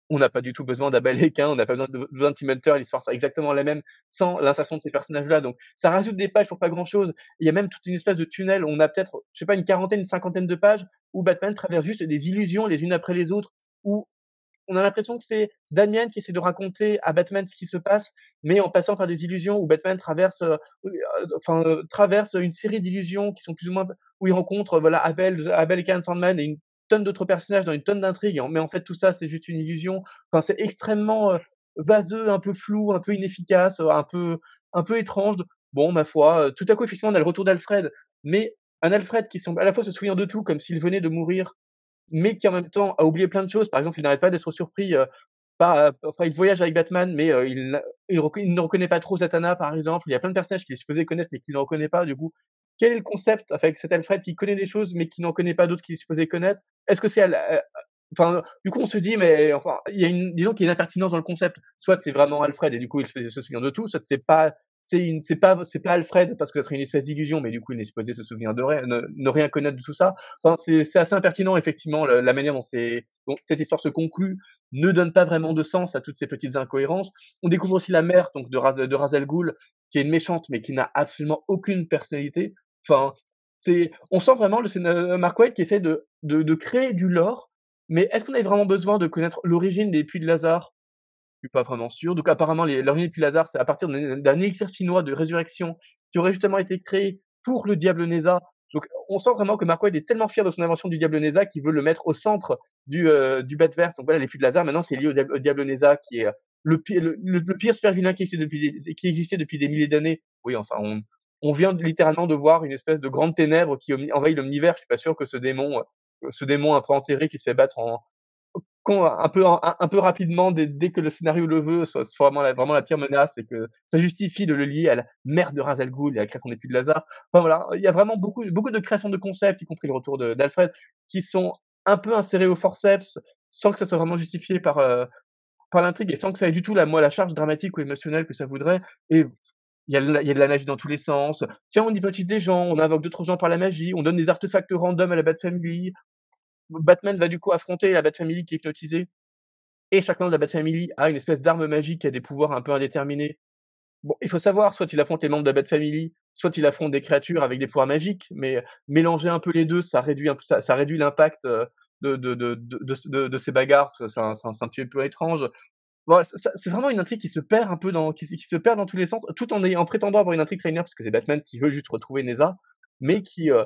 on n'a pas du tout besoin d'Abel et on n'a pas besoin de, besoin de l'histoire sera exactement la même sans l'insertion de ces personnages-là. Donc ça rajoute des pages pour pas grand-chose. Il y a même toute une espèce de tunnel, on a peut-être, je sais pas, une quarantaine, une cinquantaine de pages où Batman traverse juste des illusions les unes après les autres, où on a l'impression que c'est Damien qui essaie de raconter à Batman ce qui se passe, mais en passant par des illusions où Batman traverse, euh, euh, enfin, euh, traverse une série d'illusions qui sont plus ou moins où il rencontre voilà Abel, Abel Karen Sandman et une tonne d'autres personnages, dans une tonne d'intrigues, mais en fait tout ça c'est juste une illusion. Enfin, c'est extrêmement euh, vaseux, un peu flou, un peu inefficace, un peu un peu étrange. Bon, ma foi, tout à coup effectivement on a le retour d'Alfred, mais un Alfred qui semble à la fois se souvenir de tout comme s'il venait de mourir, mais qui en même temps a oublié plein de choses. Par exemple, il n'arrête pas d'être surpris par, enfin, il voyage avec Batman, mais il, il, ne reconnaît pas trop Zatanna, par exemple. Il y a plein de personnages qu'il est supposé connaître, mais qu'il ne reconnaît pas. Du coup, quel est le concept avec cet Alfred qui connaît des choses mais qui n'en connaît pas d'autres qu'il est supposé connaître? Est-ce que c'est euh, enfin du coup on se dit mais enfin il y a une disons qu'il y a une impertinence dans le concept soit c'est vraiment Alfred et du coup il se souvient de tout soit c'est pas c'est c'est pas c'est pas Alfred parce que ça serait une espèce d'illusion mais du coup il est supposé se souvenir de rien ne, rien connaître de tout ça. Enfin c'est assez impertinent effectivement la, manière dont c'est cette histoire se conclut ne donne pas vraiment de sens à toutes ces petites incohérences. On découvre aussi la mère donc de Raz, de Razel Ghul qui est une méchante mais qui n'a absolument aucune personnalité. Enfin, c'est, on sent vraiment le Mark White qui essaie de, de, de créer du lore, mais est-ce qu'on avait vraiment besoin de connaître l'origine des puits de Lazare? Suis pas vraiment sûr. Donc apparemment, des puits de Lazare, c'est à partir d'un élixir chinois de résurrection qui aurait justement été créé pour le diable Neza. Donc on sent vraiment que White est tellement fier de son invention du diable Neza qu'il veut le mettre au centre du, euh, du Batverse. Donc voilà, les puits de Lazare, maintenant c'est lié au, diable Neza qui est le pire, le, pire super vilain qui existait depuis, des milliers d'années. Oui, enfin, on, on vient littéralement de voir une espèce de grande ténèbre qui envahit l'univers. Je suis pas sûr que ce démon, euh, ce démon un peu enterré qui se fait battre en, un peu un, peu rapidement dès, que le scénario le veut soit, vraiment la, vraiment la pire menace et que ça justifie de le lier à la mère de Razal Ghul et à la création des puits de Lazare. Enfin voilà, il y a vraiment beaucoup beaucoup de créations de concepts, y compris le retour d'Alfred, qui sont un peu insérés au forceps sans que ça soit vraiment justifié par euh, par l'intrigue et sans que ça ait du tout la moi la charge dramatique ou émotionnelle que ça voudrait et il y, a de, y a de la magie dans tous les sens. Tiens, on hypnotise des gens, on invoque d'autres gens par la magie, on donne des artefacts random à la Bat Family. Batman va du coup affronter la Bat Family qui est hypnotisée. Et chacun de la Bat Family a une espèce d'arme magique qui a des pouvoirs un peu indéterminés. Bon, il faut savoir, soit il affronte les membres de la Bat Family, soit il affronte des créatures avec des pouvoirs magiques, mais mélanger un peu les deux, ça réduit ça, ça réduit l'impact euh, de, de, de, de, de, ces bagarres, c'est un, un, un, peu étrange c'est vraiment une intrigue qui se perd un peu dans, qui, se perd dans tous les sens, tout en, en prétendant avoir une intrigue trainer, parce que c'est Batman qui veut juste retrouver Neza, mais qui euh,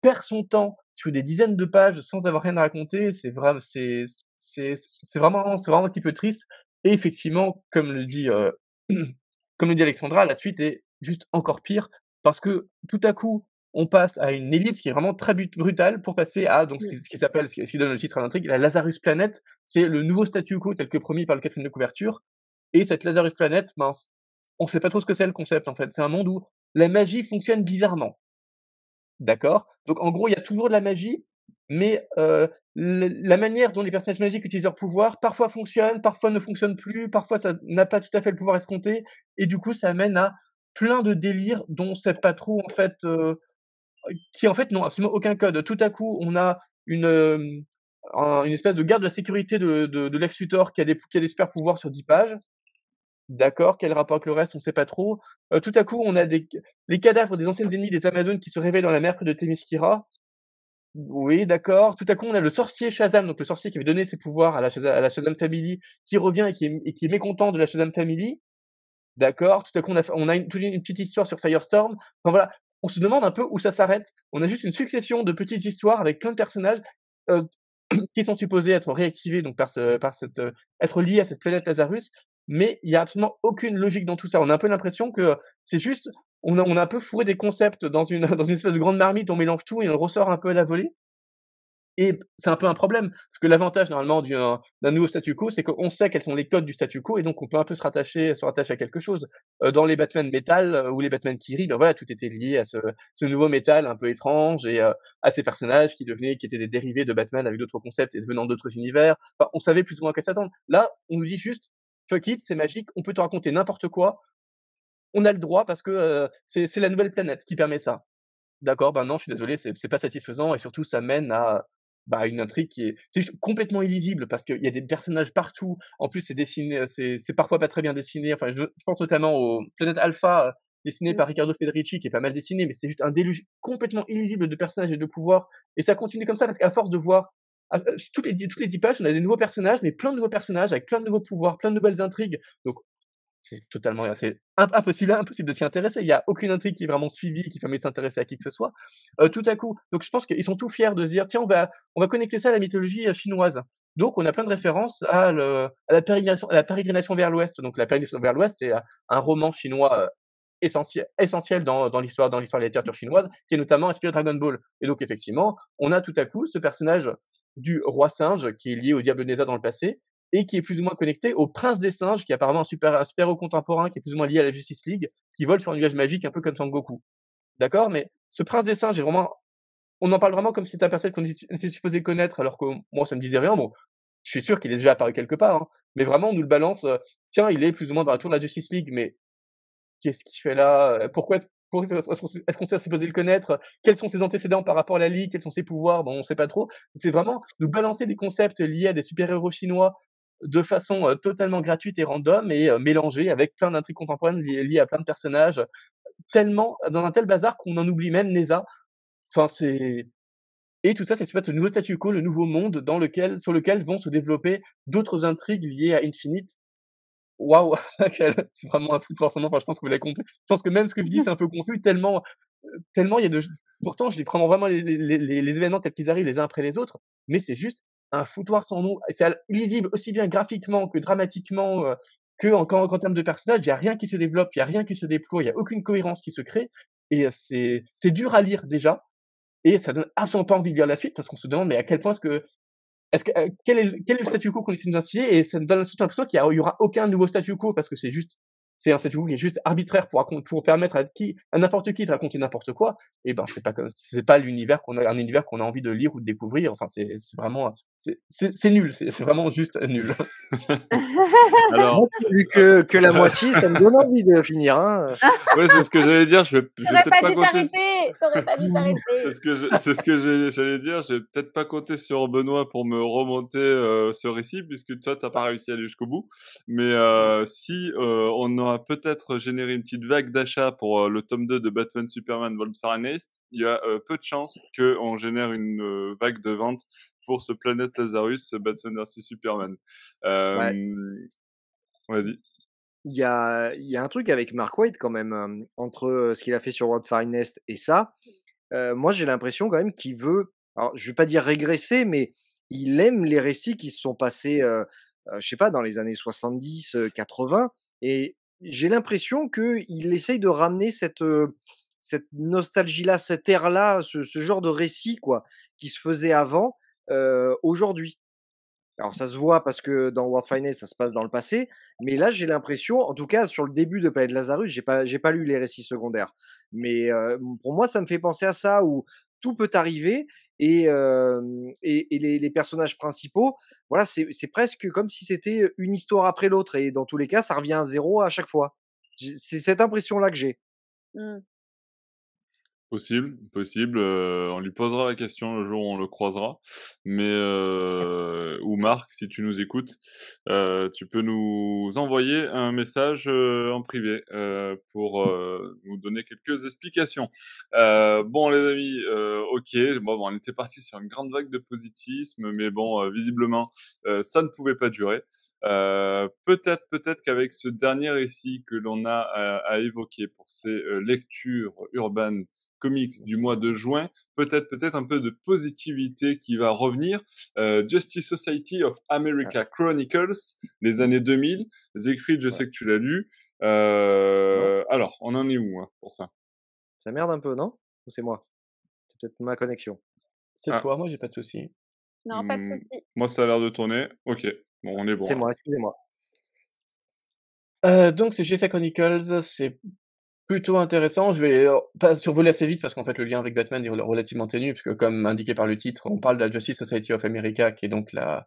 perd son temps sur des dizaines de pages sans avoir rien à raconter. C'est vraiment, c'est, c'est, c'est vraiment, c'est vraiment un petit peu triste. Et effectivement, comme le dit, euh, comme le dit Alexandra, la suite est juste encore pire parce que tout à coup, on passe à une ellipse qui est vraiment très brutale pour passer à donc ce qui, s'appelle, ce qui donne le titre à l'intrigue, la Lazarus Planet. C'est le nouveau statu quo tel que promis par le quatrième de couverture. Et cette Lazarus Planet, mince, on sait pas trop ce que c'est le concept en fait. C'est un monde où la magie fonctionne bizarrement. D'accord? Donc en gros, il y a toujours de la magie, mais euh, la manière dont les personnages magiques utilisent leur pouvoir parfois fonctionne, parfois ne fonctionne plus, parfois ça n'a pas tout à fait le pouvoir escompté, et du coup ça amène à plein de délires dont on sait pas trop en fait euh, qui en fait n'ont absolument aucun code. Tout à coup, on a une, une espèce de garde de la sécurité de, de, de Lex Luthor qui qui a des super pouvoirs sur 10 pages. D'accord, quel rapport avec le reste, on sait pas trop. Heu, tout à coup, on a des les cadavres des anciennes ennemies des Amazones qui se réveillent dans la mer près de Themyscira. Oui, d'accord. Tout à coup, on a le sorcier Shazam, donc le sorcier qui avait donné ses pouvoirs à la Shazam Family, qui revient et qui est mécontent de la Shazam Family. D'accord. Tout à coup, on a on a une une petite histoire sur Firestorm. Enfin voilà, on se demande un peu où ça s'arrête. On a juste une succession de petites histoires avec plein de personnages, heu, qui sont supposés être réactivés donc par ce par cette, heu, être liés à cette planète Lazarus, mais il y a absolument aucune logique dans tout ça. On a un peu l'impression que c'est juste on a on a un peu fourré des concepts dans une dans une espèce de grande marmite, on mélange tout et on ressort un peu à la volée. Et c'est un peu un problème, parce que l'avantage normalement d'un d'un nouveau statu quo, c'est qu'on sait quels sont les codes du statu quo et donc on peut un peu se rattacher se rattacher à quelque chose. Heu, dans les Batman métal, heu, ou les Batman Kiri, ben voilà, tout était lié à ce ce nouveau métal un peu étrange et à ces personnages qui devenaient qui étaient des dérivés de Batman avec d'autres concepts et venant d'autres univers. Enfin, on savait plus ou moins à quoi s'attendre. Là, on nous dit juste: «Fuck it, c'est magique, on peut te raconter n'importe quoi, on a le droit parce que, heu, c'est la nouvelle planète qui permet ça». D'accord, ben non, je suis désolé, c'est pas satisfaisant et surtout ça mène à, bah, une intrigue qui est c'est complètement illisible parce qu'il y a des personnages partout. En plus, c'est dessiné, heu, c'est parfois pas très bien dessiné. Enfin, je je pense notamment aux Planète Alpha, heu, dessiné Mmh. par Riccardo Federici, qui est pas mal dessiné, mais c'est juste un déluge complètement illisible de personnages et de pouvoirs et ça continue comme ça parce qu'à force de voir toutes les 10 toutes les 10 pages, on a des nouveaux personnages, mais plein de nouveaux personnages avec plein de nouveaux pouvoirs, plein de nouvelles intrigues. Donc c'est totalement c'est imp impossible impossible de s'y intéresser. Il y a aucune intrigue qui est vraiment suivie, qui permet de s'intéresser à qui que ce soit. Heu, tout à coup donc je pense qu'ils sont tout fiers de se dire: «Tiens, on va on va connecter ça à la mythologie, heu, chinoise». Donc on a plein de références à le à la pérégrination à la pérégrination vers l'Ouest. Donc la pérégrination vers l'Ouest, c'est, heu, un roman chinois, heu, essentiel essentiel dans dans l'histoire dans l'histoire de la littérature chinoise, qui est notamment inspiré de Dragon Ball. Et donc effectivement, on a tout à coup ce personnage du roi singe qui est lié au diable Neza dans le passé et qui est plus ou moins connecté au prince des singes, qui est apparemment un super un super-héros contemporain, qui est plus ou moins lié à la Justice League, qui vole sur un nuage magique un peu comme Sangoku. D'accord? Mais ce prince des singes est vraiment on en parle vraiment comme si c'était un personnage qu'on était supposé connaître, alors que moi ça me disait rien. Bon, je suis sûr qu'il est déjà apparu quelque part, hein, mais vraiment on nous le balance, heu: «Tiens, il est plus ou moins dans la tour de la Justice League», mais qu'est-ce qu'il fait là? Pourquoi est-ce qu'on est-ce qu'on est supposé le connaître? Quels sont ses antécédents par rapport à la Ligue? Quels sont ses pouvoirs? Bon, on sait pas trop. C'est vraiment nous balancer des concepts liés à des super-héros chinois de façon, heu, totalement gratuite et random et heu, mélangés avec plein d'intrigues contemporaines liées à plein de personnages, tellement dans un tel bazar qu'on en oublie même Neza. Enfin, c'est et tout ça, c'est au nouveau statu quo, le nouveau monde dans lequel sur lequel vont se développer d'autres intrigues liées à Infinite. Waouh! C'est vraiment un truc forcément, enfin, je pense que vous l'avez compris. Je pense que même ce que je dis, c'est un peu confus tellement, tellement il y a de pourtant je les prends vraiment les les les les événements tels qu'ils arrivent les uns après les autres, mais c'est juste un foutoir sans nom c'est al illisible aussi bien graphiquement que dramatiquement, heu, que en termes de personnages. Il y a rien qui se développe, il y a rien qui se déploie, il y a aucune cohérence qui se crée et c'est c'est dur à lire déjà et ça donne absolument pas envie de lire la suite parce qu'on se demande: «Mais à quel point est-ce que est-ce que, heu, quel est le quel est le statu quo qu'on essaie d'instiller?» et ça me donne l'impression qu'il y aura aucun nouveau statu quo parce que c'est juste c'est un statu quo qui est juste arbitraire pour pour permettre à qui à n'importe qui de raconter n'importe quoi et ben, c'est pas c'est pas l'univers qu'on a un univers qu'on a envie de lire ou de découvrir. Enfin, c'est vraiment, c'est nul, c'est c'est vraiment juste nul. Alors, Moi lu que que la moitié, ça me donne envie de finir, hein. ouais, c'est ce que j'allais dire. Je vais, je vais T'aurais peut-être pas pas dû compter. t'arrêter! T'aurais pas dû C'est t'arrêter! ce que je- c'est ce que j'allais dire. Je vais peut-être pas compter sur Benoît pour me remonter euh, ce récit puisque toi t'as pas réussi à aller jusqu'au bout. Mais euh, si euh, on aura peut-être généré une petite vague d'achat pour euh, le tome 2 de Batman Superman Volt Finest, il y a euh, peu de chances qu'on génère une euh, vague de vente pour ce Planète Lazarus Batman vs Superman. Euh, Vas-y. Il y a y a un truc avec Mark Waid quand même, hem, entre, heu, ce qu'il a fait sur World Finest et ça. Moi, j'ai l'impression quand même qu'il veut alors je vais pas dire régresser, mais il aime les récits qui se sont passés, heu heu, je sais pas, dans les années 70, heu, 80 et j'ai l'impression qu'il essaye de ramener cette, cette nostalgie-là, cette ère-là, ce ce genre de récit quoi, qui se faisait avant, heu, aujourd'hui. Alors ça se voit parce que dans World Finest, ça se passe dans le passé, mais là j'ai l'impression, en tout cas sur le début de Planète Lazarus, j'ai pas j'ai pas lu les récits secondaires, mais heu, pour moi ça me fait penser à ça où tout peut arriver et hem et et les les personnages principaux, voilà, c'est c'est presque comme si c'était une histoire après l'autre et dans tous les cas, ça revient à zéro à chaque fois. C'est cette impression-là que j'ai. Mmh. Possible, possible. euh, on lui posera la question le jour où on le croisera. Mais euh, ou Marc, si tu nous écoutes, euh, tu peux nous envoyer un message euh, en privé euh, pour euh, nous donner quelques explications. Bon, les amis, ok. Bon, on était parti sur une grande vague de positivisme, mais bon, visiblement, ça ne pouvait pas durer. Euh, peut-être, peut-être qu'avec ce dernier récit que l'on a à, à évoquer pour ces lectures urbaines comics du mois de juin, peut-être peut-être un peu de positivité qui va revenir. Euh, Justice Society of America Chronicles, les années 2000. Siegfried, je sais que tu l'as lu. Euh, alors, on en est où hein, pour ça? Ça merde un peu, non? Ou c'est moi? C'est peut-être ma connexion. C'est Ah. toi, moi j'ai pas de souci. Non, pas de Hmm, souci. Moi, ça a l'air de tourner. Ok, bon, on est bon. c'est moi, excusez-moi. Euh, donc c'est GSA Chronicles, c'est plutôt intéressant. Je vais euh, pas survoler assez vite parce qu'en fait le lien avec Batman est rel- relativement ténu, puisque comme indiqué par le titre, on parle de la Justice Society of America, qui est donc la,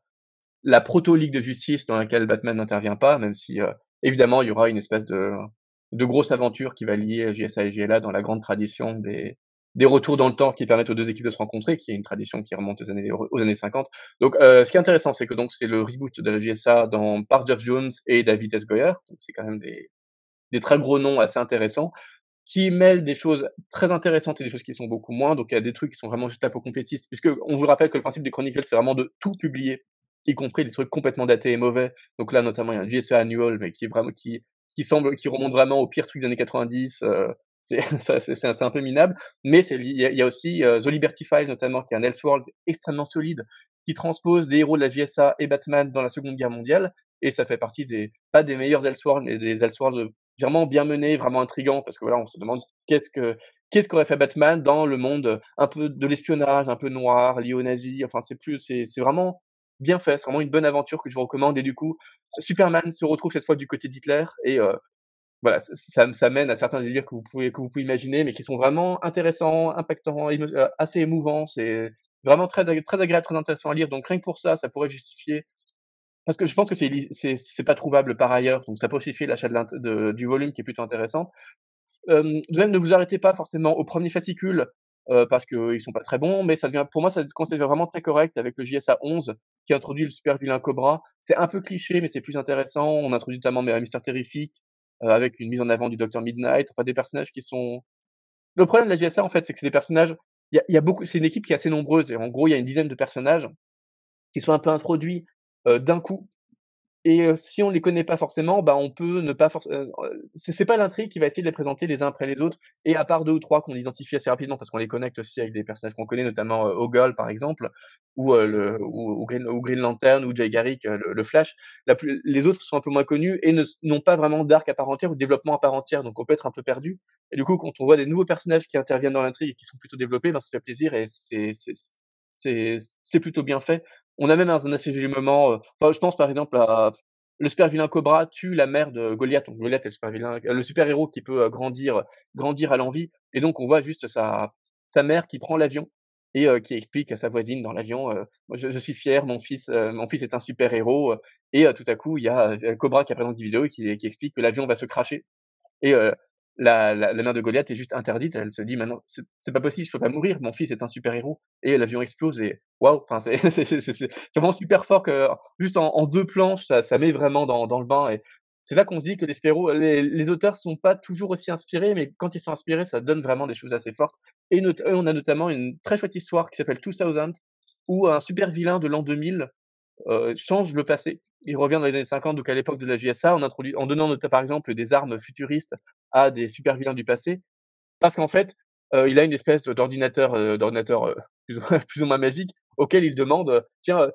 la proto-ligue de justice dans laquelle Batman n'intervient pas, même si euh, évidemment il y aura une espèce de, de grosse aventure qui va lier JSA et GLA dans la grande tradition des, des retours dans le temps qui permettent aux deux équipes de se rencontrer, qui est une tradition qui remonte aux années, aux années 50. Donc, euh, ce qui est intéressant, c'est que donc c'est le reboot de la JSA dans, par Jeff Jones et David S. Goyer. Donc, c'est quand même des, des très gros noms assez intéressants qui mêlent des choses très intéressantes et des choses qui sont beaucoup moins. Donc, il y a des trucs qui sont vraiment juste un peu complétistes, puisque on vous rappelle que le principe des Chronicles, c'est vraiment de tout publier, y compris des trucs complètement datés et mauvais. Donc là, notamment, il y a un JSA annual, mais qui est vraiment, qui, qui semble, qui remonte vraiment au pire truc des années 90. Euh, c'est, c'est, un, peu minable. Mais il y a, aussi euh, The Liberty File, notamment, qui est un Elseworld extrêmement solide, qui transpose des héros de la JSA et Batman dans la Seconde Guerre mondiale. Et ça fait partie des, pas des meilleurs Elseworlds, mais des Elseworlds vraiment bien menés, vraiment intrigants, parce que voilà, on se demande qu'est-ce que, qu'est-ce qu'aurait fait Batman dans le monde un peu de l'espionnage, un peu noir, lié aux nazis. Enfin, c'est plus, c'est, c'est vraiment bien fait. C'est vraiment une bonne aventure que je vous recommande. Et du coup, Superman se retrouve cette fois du côté d'Hitler et euh, voilà, ça, ça, ça mène à certains délires que vous pouvez que vous pouvez imaginer, mais qui sont vraiment intéressants, impactants, euh, assez émouvants. C'est vraiment très très agréable, très intéressant à lire. Donc rien que pour ça, ça pourrait justifier. Parce que je pense que c'est c'est pas trouvable par ailleurs, donc ça justifier l'achat de de- du volume qui est plutôt intéressant. Euh, de même, ne vous arrêtez pas forcément au premier fascicule euh, parce qu'ils sont pas très bons, mais ça devient, pour moi, ça commence à devenir vraiment très correct avec le JSA 11 qui introduit le super vilain Cobra. C'est un peu cliché, mais c'est plus intéressant. On introduit notamment Mister Terrific euh, avec une mise en avant du Docteur Midnight, enfin des personnages qui sont. Le problème de la JSA en fait, c'est que c'est des personnages. Il y a, beaucoup, c'est une équipe qui est assez nombreuse et en gros, il y a une dizaine de personnages qui sont un peu introduits euh, d'un coup et euh, si on les connaît pas forcément, bah, on peut ne pas forcément. c'est c'est pas l'intrigue qui va essayer de les présenter les uns après les autres, et à part deux ou trois qu'on identifie assez rapidement parce qu'on les connecte aussi avec des personnages qu'on connaît, notamment euh, Ogol par exemple, ou, euh, le, ou, Green, Lantern, ou Jay Garrick, euh, le, Flash. Les autres sont un peu moins connus et n'ont pas vraiment d'arc à part entière ou de développement à part entière, donc on peut être un peu perdu. Et du coup, quand on voit des nouveaux personnages qui interviennent dans l'intrigue et qui sont plutôt développés, ben, ça fait plaisir et c'est plutôt bien fait. On a même un, assez joli moment. euh, enfin, je pense par exemple à le super vilain Cobra tue la mère de Goliath. Donc Goliath est le super vilain, le super héros qui peut euh, grandir, grandir à l'envie. Et donc on voit juste sa, sa mère qui prend l'avion et euh, qui explique à sa voisine dans l'avion, euh, je, suis fier, mon fils, euh, mon fils est un super héros. euh, Et euh, tout à coup il y a euh, Cobra qui apparaît dans une vidéo et qui, qui explique que l'avion va se cracher. Et euh, la, la, la mère de Goliath est juste interdite. Elle se dit maintenant c'est pas possible, je peux pas mourir. Mon fils est un super héros. Et l'avion explose et waouh. Enfin c'est vraiment super fort que juste en, deux planches ça, ça met vraiment dans, le bain. Et c'est là qu'on se dit que les, spéro- les, les auteurs sont pas toujours aussi inspirés, mais quand ils sont inspirés, ça donne vraiment des choses assez fortes. Et on a notamment une très chouette histoire qui s'appelle 2000 où un super vilain de l'an 2000 euh, change le passé. Il revient dans les années 50, donc à l'époque de la JSA, en, introduit, en donnant par exemple des armes futuristes à des super vilains du passé, parce qu'en fait, euh, il a une espèce d'ordinateur, euh, d'ordinateur euh, plus, ou moins- magique, auquel il demande, euh, tiens, euh,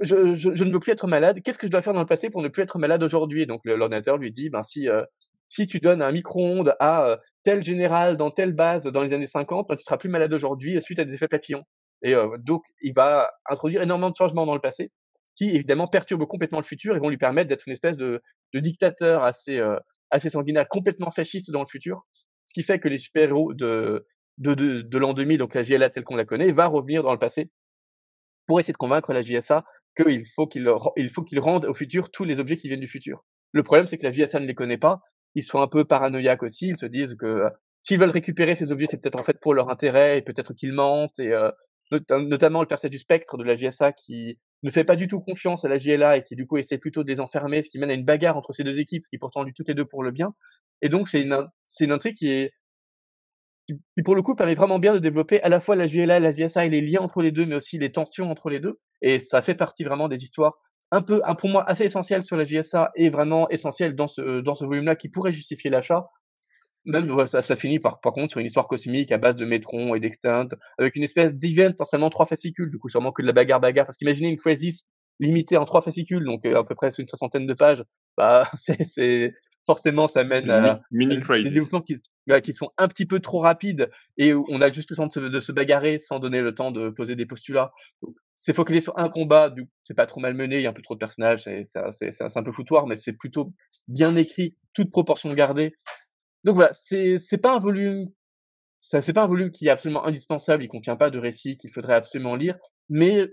je, je, je ne veux plus être malade, qu'est-ce que je dois faire dans le passé pour ne plus être malade aujourd'hui? Donc l'ordinateur lui dit, ben si, si tu donnes un micro-ondes à tel général dans telle base dans les années 50, ben, tu seras plus malade aujourd'hui suite à des effets papillons. Et donc il va introduire énormément de changements dans le passé qui évidemment perturbent complètement le futur et vont lui permettre d'être une espèce de, de dictateur assez, euh, assez sanguinaire, complètement fasciste dans le futur. Ce qui fait que les super-héros de, de, de, l'an 2000, donc la JLA telle qu'on la connaît, va revenir dans le passé pour essayer de convaincre la JSA qu'il faut qu'il il faut qu'il rende au futur tous les objets qui viennent du futur. Le problème, c'est que la JSA ne les connaît pas. Ils sont un peu paranoïaques aussi. Ils se disent que s'ils veulent récupérer ces objets, c'est peut-être en fait pour leur intérêt et peut-être qu'ils mentent et euh, notamment le personnage du spectre de la JSA qui ne fait pas du tout confiance à la JLA et qui du coup essaie plutôt de les enfermer, ce qui mène à une bagarre entre ces deux équipes qui pourtant luttent toutes les deux pour le bien. Et donc c'est une, c'est une intrigue qui est qui pour le coup permet vraiment bien de développer à la fois la JLA la JSA et les liens entre les deux, mais aussi les tensions entre les deux. Et ça fait partie vraiment des histoires un peu, pour moi, assez essentielles sur la JSA et vraiment essentielles dans ce, dans ce volume-là qui pourrait justifier l'achat. Même, ça, ça, finit par, par contre sur une histoire cosmique à base de Métron et d'Extinct, avec une espèce d'event en seulement trois fascicules, du coup sûrement que de la bagarre bagarre, parce qu'imaginez une Crisis limitée en trois fascicules, donc euh, à peu près une soixantaine de pages, bah c'est forcément ça mène à, mini, des développements qui, qui, sont un petit peu trop rapides et où on a juste le temps de se, de se bagarrer sans donner le temps de poser des postulats. C'est focalisé sur un combat, c'est pas trop mal mené, il y a un peu trop de personnages, c'est un peu foutoir, mais c'est plutôt bien écrit, toute proportion gardée. Donc voilà, c'est c'est pas un volume, ça c'est pas un volume qui est absolument indispensable. Il contient pas de récits qu'il faudrait absolument lire, mais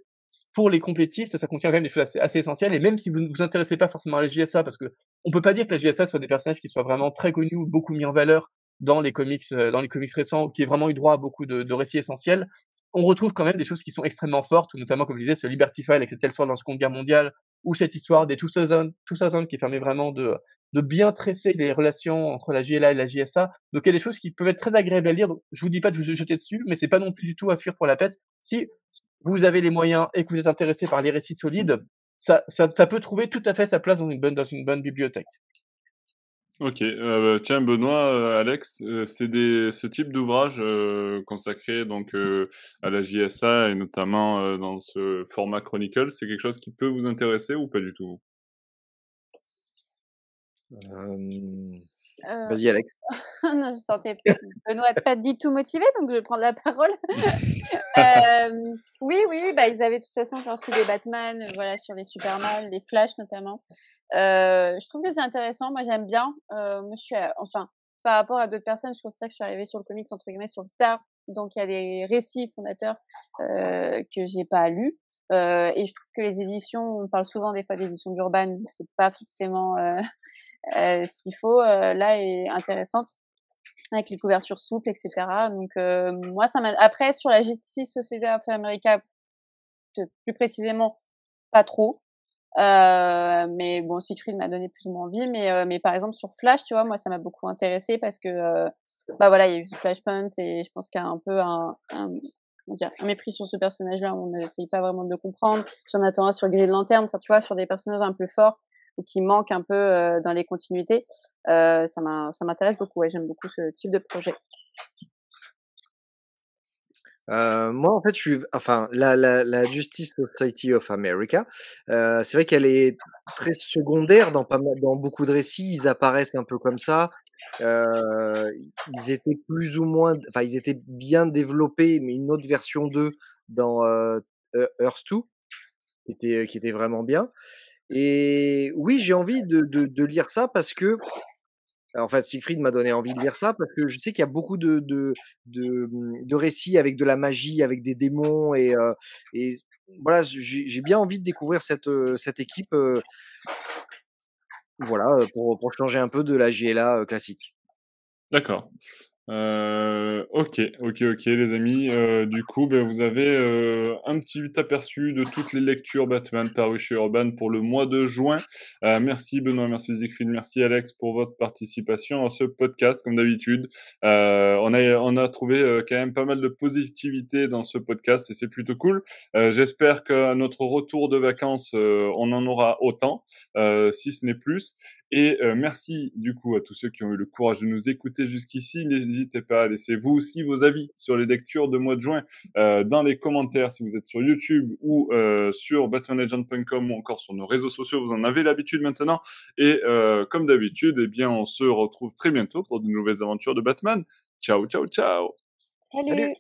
pour les complétistes, ça contient quand même des choses assez, essentielles. Et même si vous ne vous intéressez pas forcément à la JSA, parce que on peut pas dire que la JSA soit des personnages qui soient vraiment très connus ou beaucoup mis en valeur dans les comics, euh, dans les comics récents, qui aient vraiment eu droit à beaucoup de, de récits essentiels, on retrouve quand même des choses qui sont extrêmement fortes, notamment comme je disais, ce Liberty File avec cette telle sorte dans la Seconde Guerre mondiale, ou cette histoire des 2000, 2000 qui permet vraiment de, de bien tresser les relations entre la JLA et la JSA. Donc il y a des choses qui peuvent être très agréables à lire. Donc, je vous dis pas de vous jeter dessus, mais c'est pas non plus du tout à fuir pour la peste. Si vous avez les moyens et que vous êtes intéressé par les récits solides, ça, ça, peut trouver tout à fait sa place dans une bonne, dans une bonne bibliothèque. Ok, euh, bah, tiens Benoît, euh, Alex, euh, c'est des ce type d'ouvrage consacré donc à la JSA et notamment dans ce format Chronicle, c'est quelque chose qui peut vous intéresser ou pas du tout? Vas-y, Alex. non, je sentais Benoît pas du tout motivé, donc je vais prendre la parole. euh, oui, oui, bah, ils avaient de toute façon sorti des Batman, voilà, sur les Superman, les Flash notamment. Euh, je trouve que c'est intéressant. Moi, j'aime bien. Euh, moi, je suis, enfin, par rapport à d'autres personnes, je considère que je suis arrivée sur le comics entre guillemets sur le tard. Donc, il y a des récits fondateurs euh, que j'ai pas lus. Euh, et je trouve que les éditions, on parle souvent des fois d'éditions d'Urban, c'est pas forcément euh, euh, ce qu'il faut euh, là est intéressante avec les couvertures souples, etc. Donc euh, moi, ça m'a. Après sur la Justice Society of America, plus précisément, pas trop. Euh, mais bon, Siegfried m'a donné plus ou moins envie. Mais, euh, mais par exemple, sur Flash, tu vois, moi, ça m'a beaucoup intéressé parce que, euh, bah voilà, il y a eu Flashpoint et je pense qu'il y a un peu un, un, un mépris sur ce personnage-là. On n'essaye pas vraiment de le comprendre. J'en attends un sur Green Lantern, enfin, tu vois, sur des personnages un peu forts qui manque un peu euh, dans les continuités. Euh, ça m'intéresse beaucoup. Ouais, J'aime beaucoup ce type de projet. Euh, moi, en fait, je suis, enfin, la, Justice Society of America, c'est vrai qu'elle est très secondaire dans pas mal, dans beaucoup de récits. Ils apparaissent un peu comme ça. Ils étaient plus ou moins, enfin, ils étaient bien développés, mais une autre version d'eux dans Earth 2, qui était, qui était vraiment bien. Et oui, j'ai envie de, de, lire ça parce que, en fait, Siegfried m'a donné envie de lire ça parce que je sais qu'il y a beaucoup de, de, de, de, récits avec de la magie, avec des démons et, voilà, j'ai bien envie de découvrir cette, cette équipe. Voilà, pour, pour changer un peu de la GLA classique. D'accord. Euh, ok, ok, ok, les amis. Euh, du coup, ben, vous avez euh, un petit aperçu de toutes les lectures Batman parues chez Urban pour le mois de juin. Euh, merci Benoît, merci Siegfried, merci Alex pour votre participation à ce podcast, comme d'habitude. Euh, on a on a trouvé euh, quand même pas mal de positivité dans ce podcast et c'est plutôt cool. J'espère qu'à notre retour de vacances, on en aura autant, si ce n'est plus. Et euh, merci du coup à tous ceux qui ont eu le courage de nous écouter jusqu'ici. N'hésitez pas à laisser vous aussi vos avis sur les lectures de mois de juin euh, dans les commentaires si vous êtes sur YouTube ou euh, sur batmanlegend.com ou encore sur nos réseaux sociaux. Vous en avez l'habitude maintenant. Et euh, comme d'habitude, eh bien, on se retrouve très bientôt pour de nouvelles aventures de Batman. Ciao, ciao, ciao. Salut.